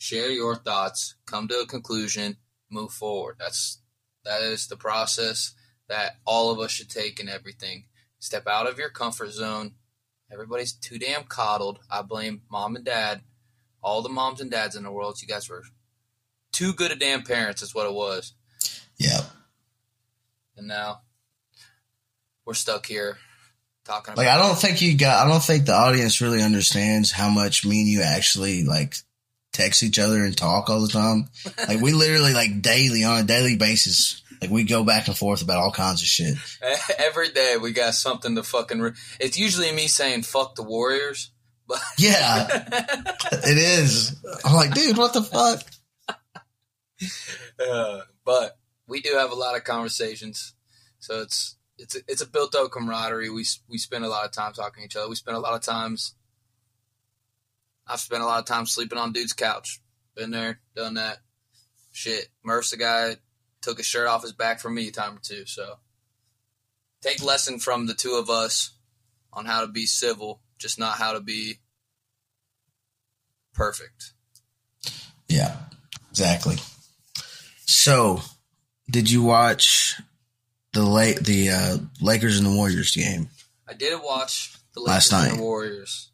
share your thoughts, come to a conclusion, move forward. That's that is the process that all of us should take in everything. Step out of your comfort zone. Everybody's too damn coddled. I blame mom and dad, all the moms and dads in the world. You guys were too good a damn parents. Is what it was. Yeah. And now we're stuck here talking about. Like I don't think you got. I don't think the audience really understands how much me and you actually like text each other and talk all the time. [LAUGHS] Like we literally like daily on a daily basis. Like we go back and forth about all kinds of shit. [LAUGHS] Every day we got something to fucking. Re- it's usually me saying "fuck the Warriors," but Yeah, [LAUGHS] it is. I'm like, dude, what the fuck? [LAUGHS] Uh, but we do have a lot of conversations, so it's it's a, it's a built up camaraderie. We we spend a lot of time talking to each other. We spend a lot of times. I've spent a lot of time sleeping on dude's couch. Been there, done that. Shit, Murph's the guy took his shirt off his back for me a time or two. So take lesson from the two of us on how to be civil, just not how to be perfect. Yeah, exactly. So, did you watch the late the uh, Lakers and the Warriors game? I did watch the Last Lakers and night. the Warriors,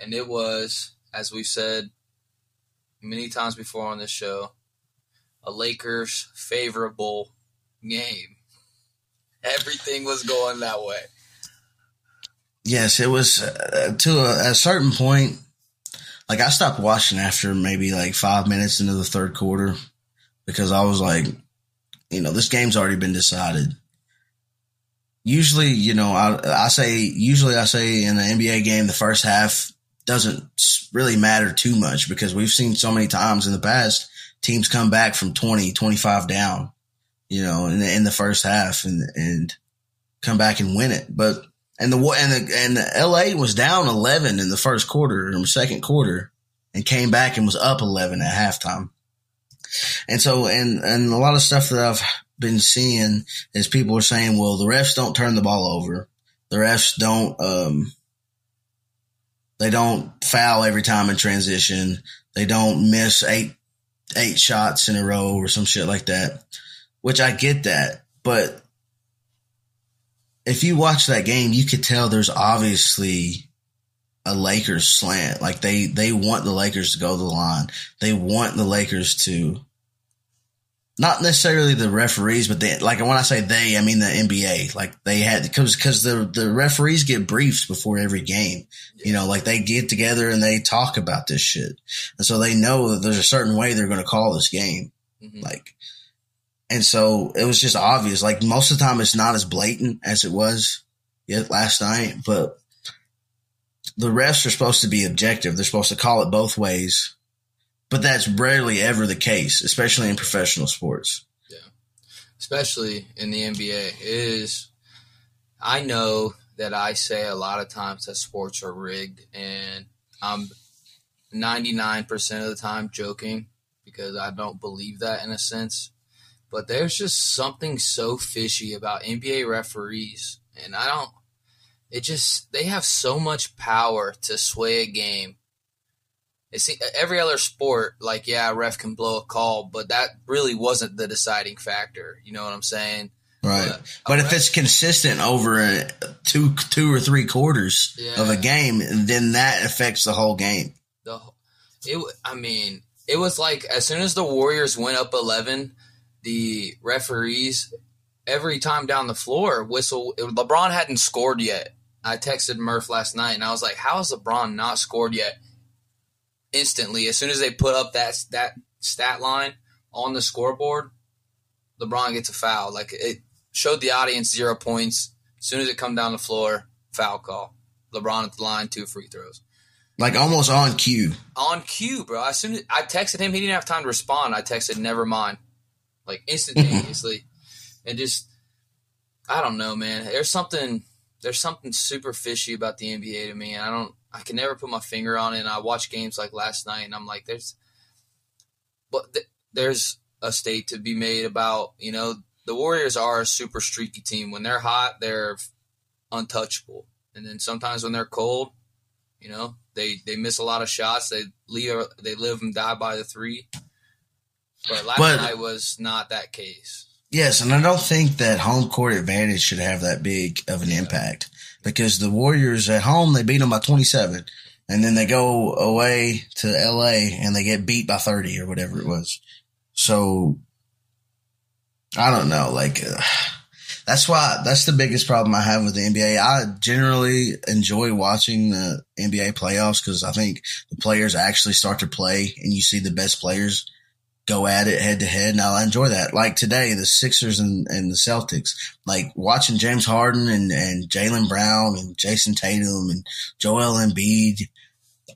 and it was, as we've said many times before on this show, a Lakers favorable game. Everything was going that way. Yes, it was uh, to a, a certain point. Like I stopped watching after maybe like five minutes into the third quarter because I was like, you know, this game's already been decided. Usually, you know, I, I say usually I say in the NBA game the first half doesn't really matter too much because we've seen so many times in the past teams come back from 20, 25 down, you know, in the, in the first half and and come back and win it. But and the and the, and the LA was down 11 in the first quarter or second quarter and came back and was up 11 at halftime. And so and and a lot of stuff that I've been seeing is people are saying, well, the refs don't turn the ball over. The refs don't um they don't foul every time in transition. They don't miss eight eight shots in a row or some shit like that. Which I get that, but if you watch that game, you could tell there's obviously a Lakers slant. Like they they want the Lakers to go to the line. They want the Lakers to not necessarily the referees, but they like when I say they, I mean the NBA. Like they had because because the the referees get briefed before every game. You know, like they get together and they talk about this shit, and so they know that there's a certain way they're going to call this game. Mhm. Like, and so it was just obvious. Like most of the time, it's not as blatant as it was yet last night, but the refs are supposed to be objective. They're supposed to call it both ways, but that's rarely ever the case, especially in professional sports. Yeah, especially in the NBA, it is. I know that I say a lot of times that sports are rigged, and I'm 99% of the time joking because I don't believe that in a sense. But there's just something so fishy about NBA referees, and I don't. It just they have so much power to sway a game. It's every other sport, like yeah, a ref can blow a call, but that really wasn't the deciding factor. You know what I'm saying? Right. But, But a if ref- it's consistent over uh, two, two or three quarters of a game, then that affects the whole game. the it I mean, it was like as soon as the Warriors went up 11, the referees every time down the floor whistle LeBron hadn't scored yet. I texted Murph last night and I was like, "How has LeBron not scored yet?" Instantly, as soon as they put up that that stat line on the scoreboard, LeBron gets a foul. Like it showed the audience zero points. As soon as it come down the floor, foul call. LeBron at the line, two free throws Like almost on cue. on cue, bro. As soon as I texted him, he didn't have time to respond. I texted, "Never mind," like instantaneously, and just I don't know, man. There's something there's something super fishy about the NBA to me, and I don't I can never put my finger on it. And I watch games like last night, and I'm like, there's, but th- there's a state to be made about you know the Warriors are a super streaky team. When they're hot, they're untouchable, and then sometimes when they're cold, you know, they they miss a lot of shots. They leave they live and die by the three. But last But- night was not that case. Yes, and I don't think that home court advantage should have that big of an impact because the Warriors at home they beat them by 27 and then they go away to LA and they get beat by 30 or whatever it was. So I don't know, like uh, that's why that's the biggest problem I have with the NBA. I generally enjoy watching the NBA playoffs cuz I think the players actually start to play and you see the best players go at it head to head. And I'll enjoy that. Like today, the Sixers and, and the Celtics, like watching James Harden and, and Jaylen Brown and Jayson Tatum and Joel Embiid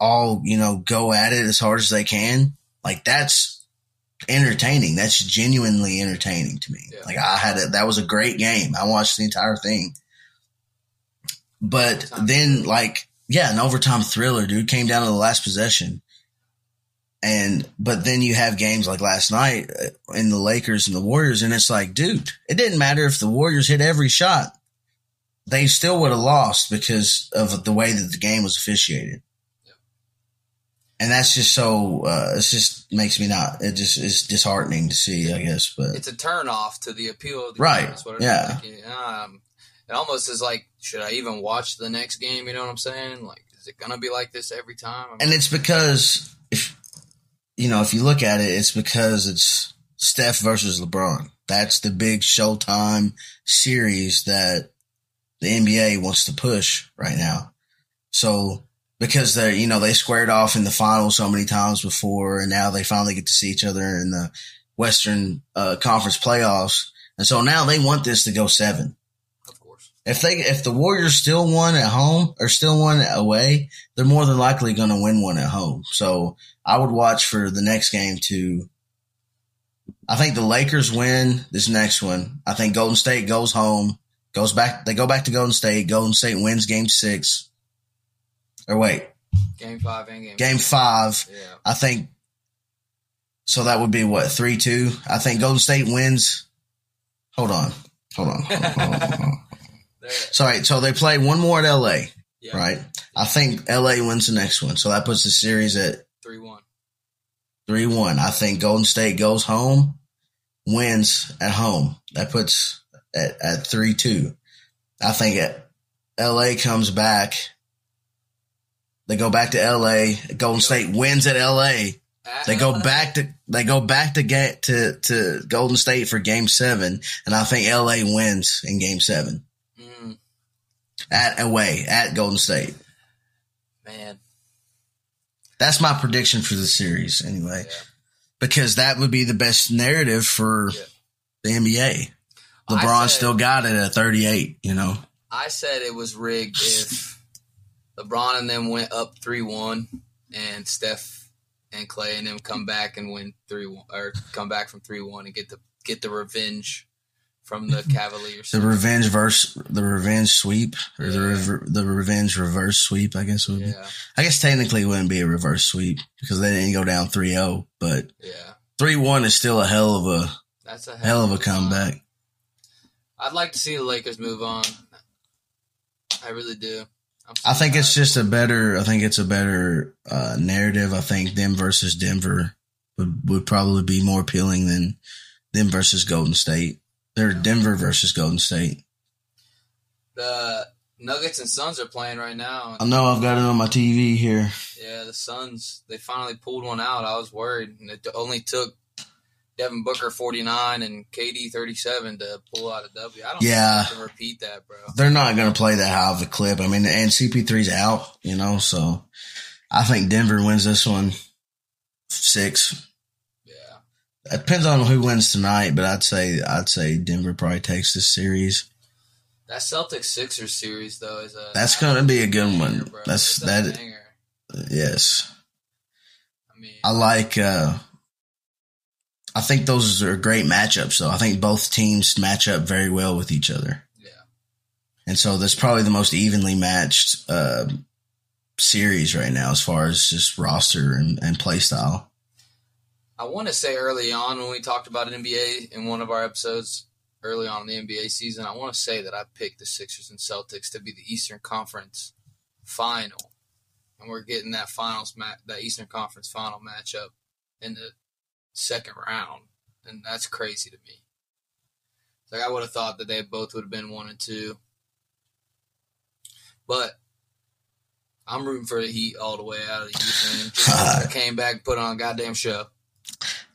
all, you know, go at it as hard as they can. Like that's entertaining. That's genuinely entertaining to me. Yeah. Like I had it. That was a great game. I watched the entire thing. But then like, yeah, an overtime thriller, dude, came down to the last possession. And but then you have games like last night uh, in the Lakers and the Warriors, and it's like, dude, it didn't matter if the Warriors hit every shot. they still would have lost because of the way that the game was officiated. And that's just so, uh, it just makes me not, it just is disheartening to see, I guess, but It's a turn off to the appeal of the Right, yeah. Like, um, it almost is like, should I even watch the next game? You know what I'm saying? Like, is it gonna be like this every time? I mean, and it's because you know, if you look at it, it's because it's Steph versus LeBron. That's the big Showtime series that the NBA wants to push right now. So because they, you know, they squared off in the finals so many times before, and now they finally get to see each other in the Western uh, Conference playoffs, and so now they want this to go seven. If they, if the Warriors still won at home or still won away, they're more than likely going to win one at home. So I would watch for the next game to. I think the Lakers win this next one. I think Golden State goes home, goes back. They go back to Golden State. Golden State wins Game Six. Or wait, Game five and game. Game Five. Yeah. I think. So that would be what three two. I think Golden State wins. Hold on, hold on, hold on, hold on, hold on. Sorry, so they play one more at LA, yeah. right? I think LA wins the next one, so that puts the series at Three one. three one. I think Golden State goes home, wins at home. That puts at at three two. I think at LA comes back. They go back to LA. Golden State wins at LA. They go [LAUGHS] back to they go back to get to to Golden State for Game Seven, and I think LA wins in Game Seven at away at Golden State. man. That's my prediction for the series, anyway, Yeah. because that would be the best narrative for Yeah. the NBA. LeBron said- still got it at 38, you know? I said it was rigged if LeBron and them went up three one, and Steph and Clay and them come back and win three one, or come back from three one and get the get the revenge from the [LAUGHS] Cavaliers. The revenge verse, the revenge sweep, or the Yeah. rever- the revenge reverse sweep, I guess would be. yeah, I guess technically it wouldn't be a reverse sweep because they didn't go down 3-0, but yeah. 3-1 is still a hell of a That's a hell of a comeback. I'd like to see the Lakers move on. I really do. I think it's just a better. I think it's a better uh, narrative. I think them versus Denver would would probably be more appealing than them versus Golden State. They're Denver versus Golden State. the Nuggets and Suns are playing right now. I know I've got it on my TV here. Yeah, the Suns they finally pulled one out. I was worried, and it only took Devin Booker forty nine and KD thirty seven to pull out a W. I don't Yeah. think they can repeat that, bro. They're not going to play that high of a clip. I mean, and CP3's out, you know, so I think Denver wins this one six. It depends on who wins tonight, but I'd say I'd say Denver probably takes this series. that Celtics Sixers series though is a That's gonna be a good one. bro. That's- It's that- banger. Yes. I mean, I like. uh I think those are great matchups, though. I think both teams match up very well with each other, yeah, and so that's probably the most evenly matched uh, series right now, as far as just roster and, and play style. I want to say early on when we talked about NBA in one of our episodes early on in the NBA season, I want to say that I picked the Sixers and Celtics to be the Eastern Conference final, and we're getting that finals mat that Eastern Conference final matchup in the second round, and that's crazy to me. Like I would have thought that they both would have been one and two, but. I'm rooting for the Heat all the way out of the East, man. [LAUGHS] Jimmy came back, and put on a goddamn show.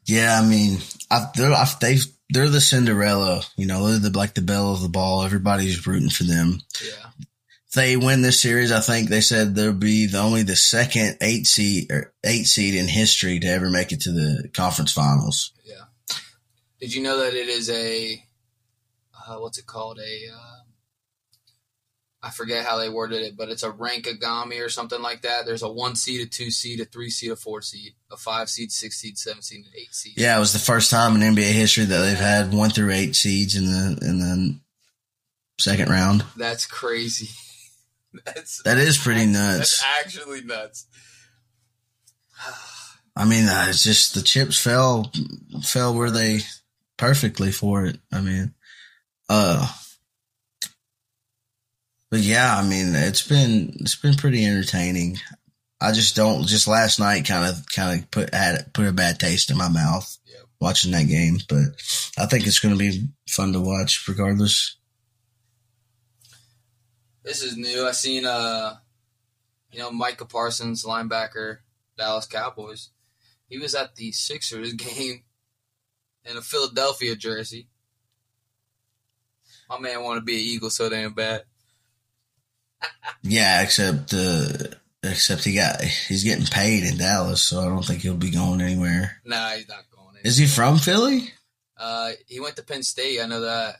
Yeah, I mean, I, they're I, they they're the Cinderella, you know, they're the like the belle of the ball. Everybody's rooting for them. Yeah. If they win this series, I think they said they'll be the only the second eight seed or eight seed in history to ever make it to the conference finals. Yeah. Did you know that it is a uh, what's it called? A uh, I forget how they worded it, but it's a rank rankagami or something like that. There's a one seed, a two seed, a three seed, a four seed, a five seed, six seed, seven seed, and eight seed. Yeah, it was the first time in NBA history that they've had one through eight seeds in the in the second round. That's crazy. [LAUGHS] That's That is pretty That's nuts. actually nuts. [SIGHS] I mean, uh, it's just the chips fell fell where they perfectly for it. I mean, uh, But yeah, I mean, it's been it's been pretty entertaining. I just don't. Just last night, kind of kind of put had put a bad taste in my mouth Yep. watching that game. But I think it's going to be fun to watch, regardless. This is new. I seen uh, you know, Micah Parsons, linebacker, Dallas Cowboys. He was at the Sixers [LAUGHS] game in a Philadelphia jersey. My man want to be an Eagle so damn bad. Yeah, except uh, except he got he's getting paid in Dallas, so I don't think he'll be going anywhere. Nah, he's not going in. Is he from Philly? Uh, he went to Penn State. I know that.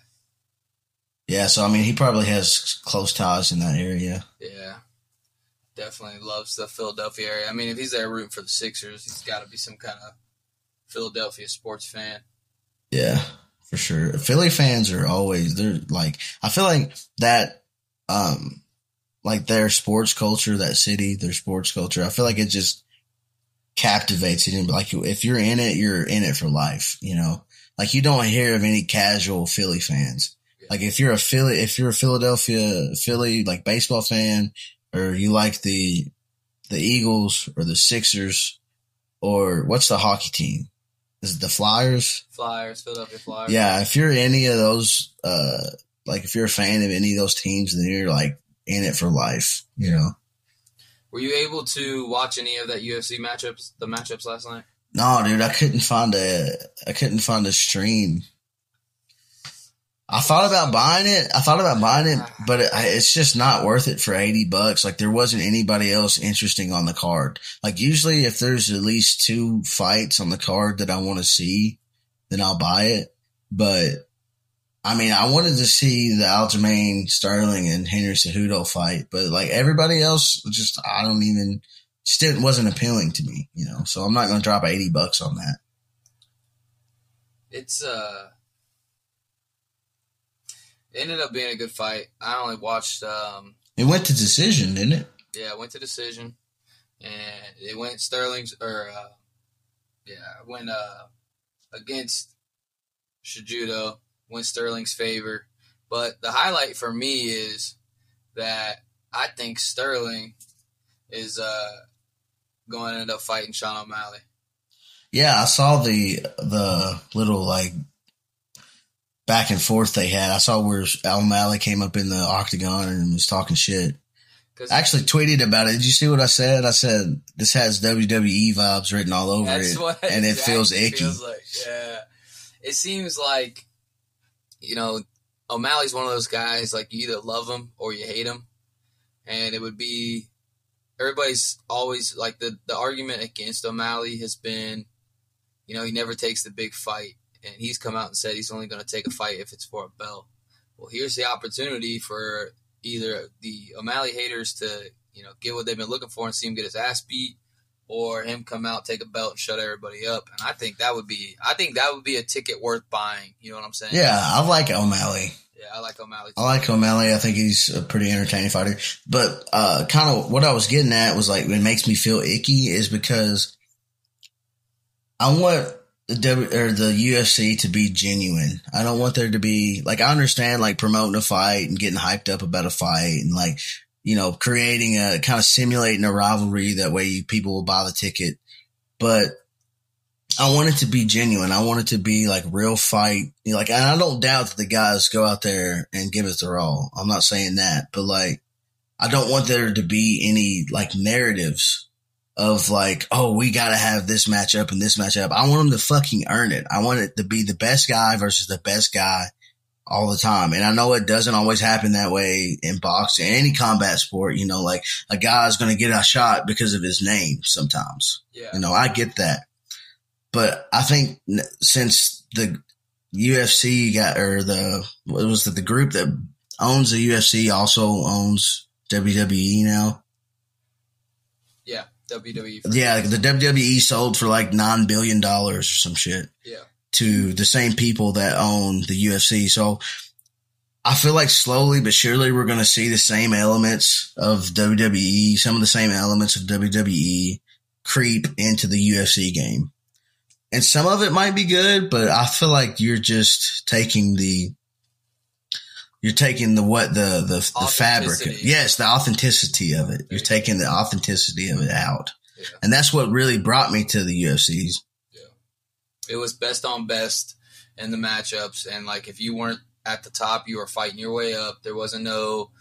Yeah, so I mean, he probably has close ties in that area. Yeah, definitely loves the Philadelphia area. I mean, if he's there rooting for the Sixers, he's got to be some kind of Philadelphia sports fan. Yeah, for sure. Philly fans are always they're like I feel like that um like their sports culture, that city, their sports culture, I feel like it just captivates you. Like if you're in it, you're in it for life, you know? Like you don't hear of any casual Philly fans. Like if you're a Philly if you're a Philadelphia Philly like baseball fan or you like the the Eagles or the Sixers or what's the hockey team? Is it the Flyers? Flyers, Philadelphia Flyers. Yeah, if you're any of those, uh, like if you're a fan of any of those teams, then you're like in it for life, you know? Were you able to watch any of that UFC matchups, the matchups last night? No, dude, I couldn't find a, I couldn't find a stream. I thought about buying it. I thought about buying it, ah. but it, it's just not worth it for 80 bucks. Like there wasn't anybody else interesting on the card. Like usually if there's at least two fights on the card that I want to see, then I'll buy it. But I mean, I wanted to see the Aljamain Sterling and Henry Cejudo fight, but like everybody else, just I don't even still wasn't appealing to me, you know. So I'm not going to drop 80 bucks on that. It's uh, it ended up being a good fight. I only watched um, It went to decision, didn't it? yeah, it went to decision, and it went Sterling's or uh, yeah, it went uh against Cejudo, went Sterling's favor. But the highlight for me is that I think Sterling is uh going to end up fighting Sean O'Malley. Yeah, I saw the the little like back and forth they had. I saw where O'Malley came up in the octagon and was talking shit. I actually tweeted about it. Did you see what I said? I said this has WWE vibes written all over it, and it exactly feels icky. Feels like. Yeah, it seems like you know O'Malley's one of those guys like you either love him or you hate him, and it would be everybody's always like the the argument against O'Malley has been, you know, he never takes the big fight, and he's come out and said he's only going to take a fight if it's for a belt. Well, here's the opportunity for either the O'Malley haters to you know get what they've been looking for and see him get his ass beat, or him come out take a belt and shut everybody up. And I think that would be I think that would be a ticket worth buying. You know what I'm saying? Yeah, I like O'Malley. yeah, I like O'Malley. I like O'Malley. I think he's a pretty entertaining fighter. But uh, kind of what I was getting at was like, it makes me feel icky is because I want the W or the UFC to be genuine. I don't want there to be like I understand like promoting a fight and getting hyped up about a fight and like you know creating a kind of simulating a rivalry that way people will buy the ticket. But I want it to be genuine. I want it to be like real fight. You know, like, and I don't doubt that the guys go out there and give it their all. I'm not saying that, but like, I don't want there to be any like narratives of like, oh, we got to have this matchup and this matchup. I want them to fucking earn it. I want it to be the best guy versus the best guy all the time. And I know it doesn't always happen that way in boxing, any combat sport. You know, like a guy's going to get a shot because of his name sometimes. Yeah, You know, I get that. But I think since the UFC got, or the, what was it, the group that owns the UFC also owns WWE now. yeah, WWE. Yeah, the WWE sold for like $9 billion or some shit yeah, to the same people that own the UFC. So I feel like slowly but surely we're going to see the same elements of WWE, some of the same elements of WWE creep into the UFC game. And some of it might be good, but I feel like you're just taking the, You're taking the what the the, the fabric. Yes, the authenticity of it. You're taking the authenticity of it out, Yeah. and that's what really brought me to the UFCs. It was best on best in the matchups, and like if you weren't at the top, you were fighting your way up. There wasn't no,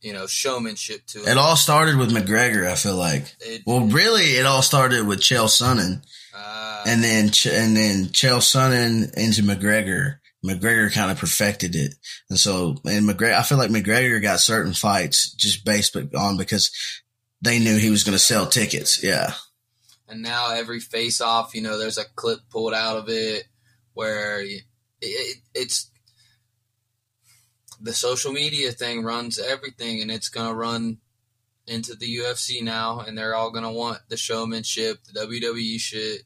you know, showmanship to it. It all started with McGregor. I feel like. It- Well, really, it all started with Chael Sonnen, uh, and then and then Chael Sonnen into McGregor. McGregor kind of perfected it, and so and McGregor. I feel like McGregor got certain fights just based on because they knew he was going to sell tickets. Yeah, and now every face off, you know, there's a clip pulled out of it where it, it, it's the social media thing runs everything, and it's gonna run into the UFC now, and they're all gonna want the showmanship, the WWE shit,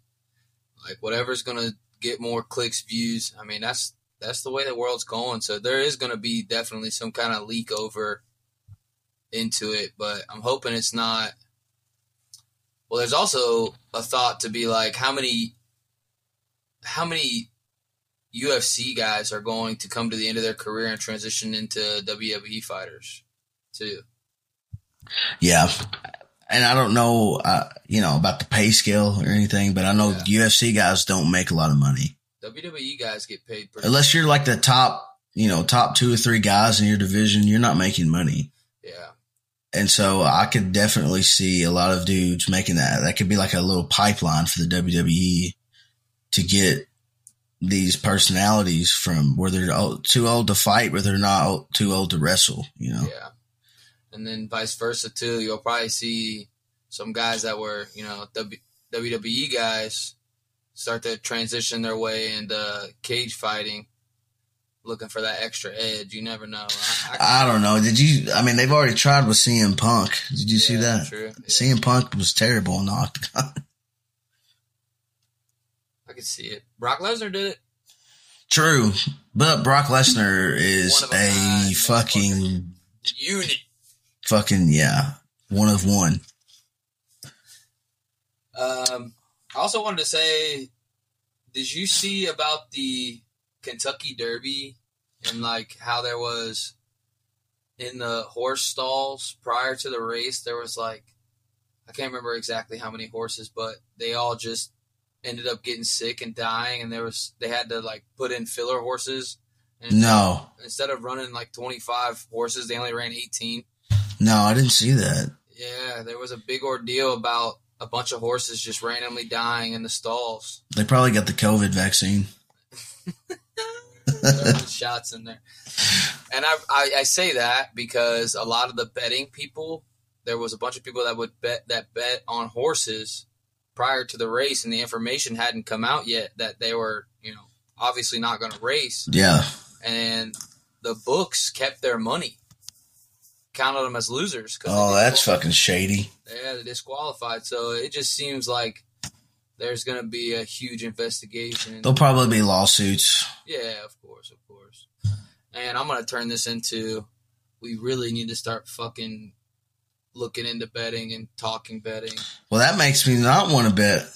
like whatever's gonna get more clicks, views. I mean, that's that's the way the world's going. So there is gonna be definitely some kind of leak over into it, but I'm hoping it's not. Well, there's also a thought to be like, how many, how many UFC guys are going to come to the end of their career and transition into WWE fighters, too? yeah. And I don't know, uh, you know, about the pay scale or anything, but I know UFC guys don't make a lot of money WWE guys get paid pretty. unless you're like the top, you know, top two or three guys in your division. You're not making money. yeah, And so I could definitely see a lot of dudes making that. That could be like a little pipeline for the WWE to get these personalities from where they're too old to fight, where they're not too old to wrestle. You know, yeah, and then vice versa too. You'll probably see some guys that were, you know, w, WWE guys start to transition their way into cage fighting, looking for that extra edge. You never know. I, I don't know. Did you? I mean, they've already tried with CM Punk. Did you see that? True. Yeah, CM Punk was terrible in the octagon. [LAUGHS] I could see it. Brock Lesnar did it. True, but Brock Lesnar is a a fucking, Unit. fucking yeah, one of one. Um, I also wanted to say, did you see about the Kentucky Derby and like how there was in the horse stalls prior to the race? There was like, I can't remember exactly how many horses, but they all just ended up getting sick and dying, and there was they had to like put in filler horses. And No, instead of running like twenty five horses, they only ran eighteen. no, I didn't see that. Yeah, there was a big ordeal about a bunch of horses just randomly dying in the stalls. They probably got the COVID vaccine. [LAUGHS] Shots in there. And I, I, I say that because a lot of the betting people, there was a bunch of people that would bet that bet on horses prior to the race, and the information hadn't come out yet that they were, you know, obviously not going to race, Yeah, and the books kept their money, counted them as losers. Oh, that's fucking shady. Yeah, they disqualified. So it just seems like there's going to be a huge investigation. There'll probably be lawsuits. Yeah, of course, of course. And I'm gonna turn this into we really need to start fucking looking into betting and talking betting. Well, that makes me not want to bet.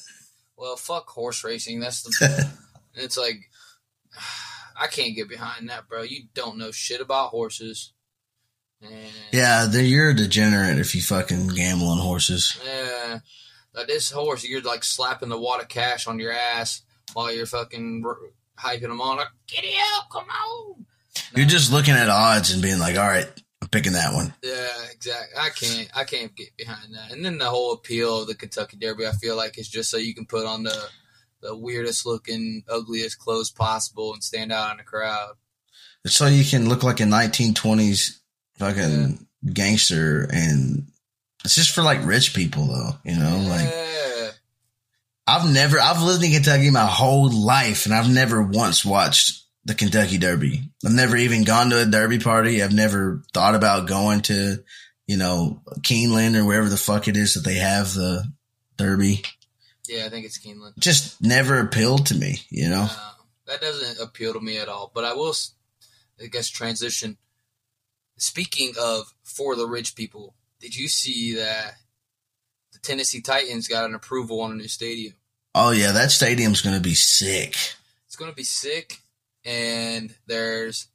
Well, fuck horse racing. That's the [LAUGHS] it's like I can't get behind that, bro. You don't know shit about horses. And Yeah, then you're a degenerate if you fucking gamble on horses. Yeah. Like this horse, you're like slapping the wad of cash on your ass while you're fucking r- hyping them on. Like, Giddy up, come on. You're just looking at odds and being like, all right, I'm picking that one. Yeah, exactly. I can't. I can't get behind that. And then the whole appeal of the Kentucky Derby, I feel like, is just so you can put on the the weirdest looking, ugliest clothes possible and stand out in the crowd. It's so you can look like a 1920s fucking gangster, and it's just for like rich people, though. You know, like. I've never, I've lived in Kentucky my whole life, and I've never once watched the Kentucky Derby. I've never even gone to a Derby party. I've never thought about going to, you know, Keeneland or wherever the fuck it is that they have the Derby. yeah, I think it's Keeneland. Just never appealed to me, you know. Uh, that doesn't appeal to me at all. But I will, I guess, transition. Speaking of for the rich people, did you see that the Tennessee Titans got an approval on a new stadium? Oh yeah, that stadium's gonna be sick. It's going to be sick, and there's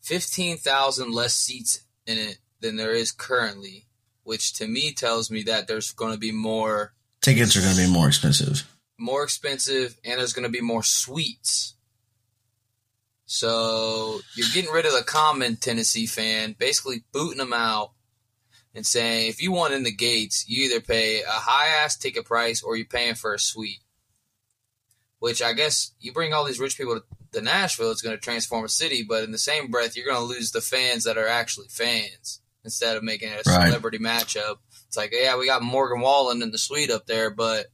fifteen thousand less seats in it than there is currently, which to me tells me that there's going to be more Tickets are going to be more expensive. more expensive and there's going to be more suites. So you're getting rid of the common Tennessee fan, basically booting them out and saying if you want in the gates, you either pay a high ass ticket price or you're paying for a suite. Which I guess you bring all these rich people to, Nashville, it's going to transform a city, but in the same breath, you're going to lose the fans that are actually fans instead of making it a Right. celebrity matchup. It's like, yeah, we got Morgan Wallen in the suite up there, but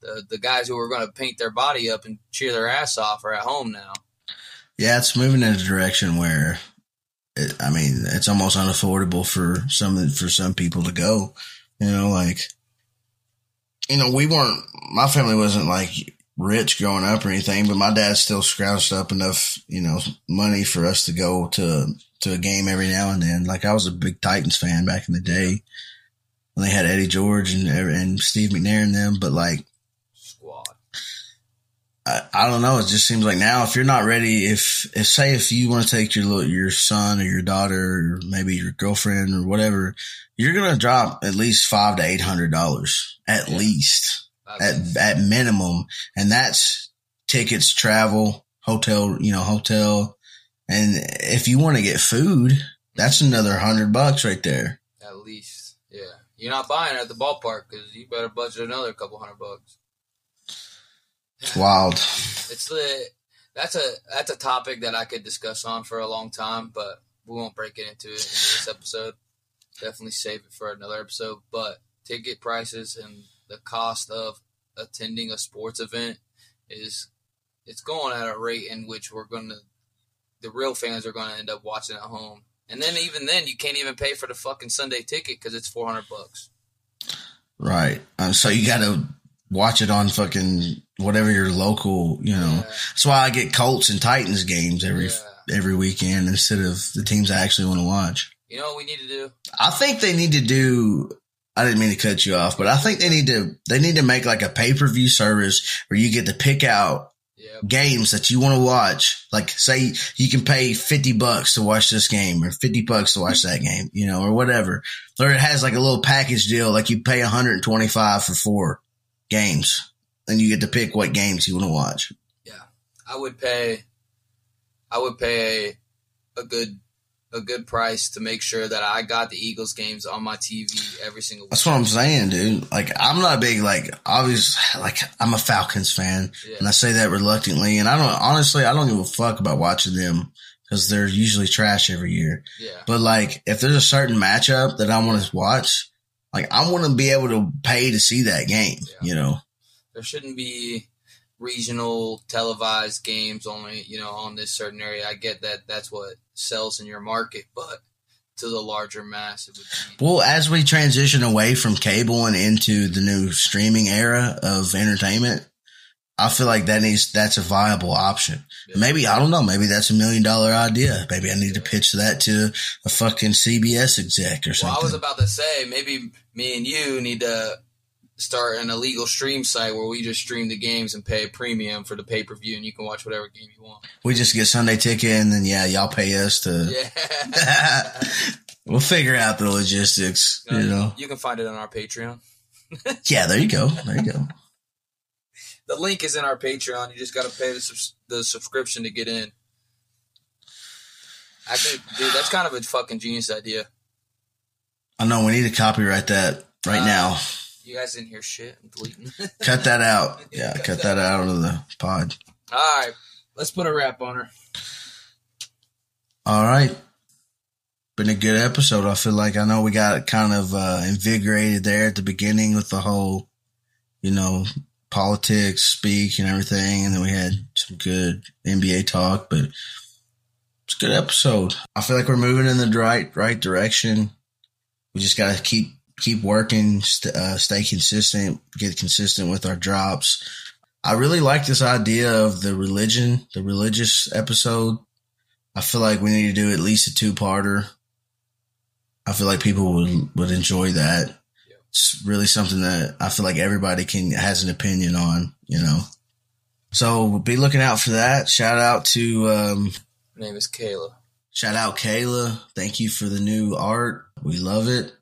the the guys who are going to paint their body up and cheer their ass off are at home now. Yeah, it's moving in a direction where, it, I mean, it's almost unaffordable for some for some people to go. You know, like, you know, we weren't. My family wasn't like rich growing up or anything, but my dad still scrounged up enough, you know, money for us to go to to a game every now and then. Like, I was a big Titans fan back in the day when they had Eddie George and and Steve McNair and them, but like. I, I don't know. It just seems like now, if you're not ready, if, if say if you want to take your little, your son or your daughter or maybe your girlfriend or whatever, you're gonna drop at least five to eight hundred dollars at Yeah. least at at minimum, and that's tickets, travel, hotel, you know, hotel, and if you want to get food, that's another hundred bucks right there. at least, yeah. You're not buying at the ballpark because you better budget another couple hundred bucks. It's wild. It's the that's a that's a topic that I could discuss on for a long time, but we won't break it into it in this episode. Definitely save it for another episode. But ticket prices and the cost of attending a sports event is it's going at a rate in which we're gonna the real fans are gonna end up watching at home. And then even then you can't even pay for the fucking Sunday ticket because it's four hundred bucks. Right. Um, so you got to watch it on fucking whatever your local, you know. Yeah. That's why I get Colts and Titans games every Yeah. every weekend instead of the teams I actually want to watch. You know what we need to do? I think they need to do. I didn't mean to cut you off, but I think they need to they need to make like a pay per view service where you get to pick out Yeah. games that you want to watch. Like say you can pay 50 bucks to watch this game or 50 bucks to watch that game, you know, or whatever. Or it has like a little package deal. Like you pay 125 for four games and you get to pick what games you want to watch. Yeah, I would pay I would pay a good a good price to make sure that I got the Eagles games on my TV every single week. That's what I'm saying, dude. Like I'm not a big, like obvious, like I'm a Falcons fan Yeah. and I say that reluctantly. And I don't, honestly, I don't give a fuck about watching them because they're usually trash every year. Yeah. But like, if there's a certain matchup that I want to watch, like I want to be able to pay to see that game, Yeah. you know? There shouldn't be regional televised games only, you know, on this certain area. I get that that's what sells in your market, but to the larger mass it would be Well, as we transition away from cable and into the new streaming era of entertainment, I feel like that needs, that's a viable option. Yeah. Maybe, I don't know, maybe that's a million dollar idea. Maybe I need to pitch that to a fucking CBS exec or something Well, something. I was about to say maybe me and you need to start an illegal stream site where we just stream the games and pay a premium for the pay per view, and you can watch whatever game you want. we just get Sunday ticket and then, yeah, y'all pay us to, Yeah, [LAUGHS] we'll figure out the logistics, you know? you can find it on our Patreon. [LAUGHS] Yeah, there you go. There you go. The link is in our Patreon. You just got to pay the, subs- the subscription to get in. Actually, dude, that's kind of a fucking genius idea. I know we need to copyright that right Uh, now. You guys didn't hear shit. I'm deleting. [LAUGHS] Cut that out. Yeah, cut that out of the pod. All right, let's put a wrap on her. All right. Been a good episode. I feel like I know we got kind of uh, invigorated there at the beginning with the whole, you know, politics speak and everything. And then we had some good NBA talk, but it's a good episode. I feel like we're moving in the right, right direction. We just got to keep, keep working, st- uh, stay consistent, get consistent with our drops. I really like this idea of the religion, the religious episode. I feel like we need to do at least a two parter. I feel like people would would enjoy that. It's really something that I feel like everybody can has an opinion on, you know. So be looking out for that. Shout out to um name is Kayla. Shout out Kayla. Thank you for the new art. We love it.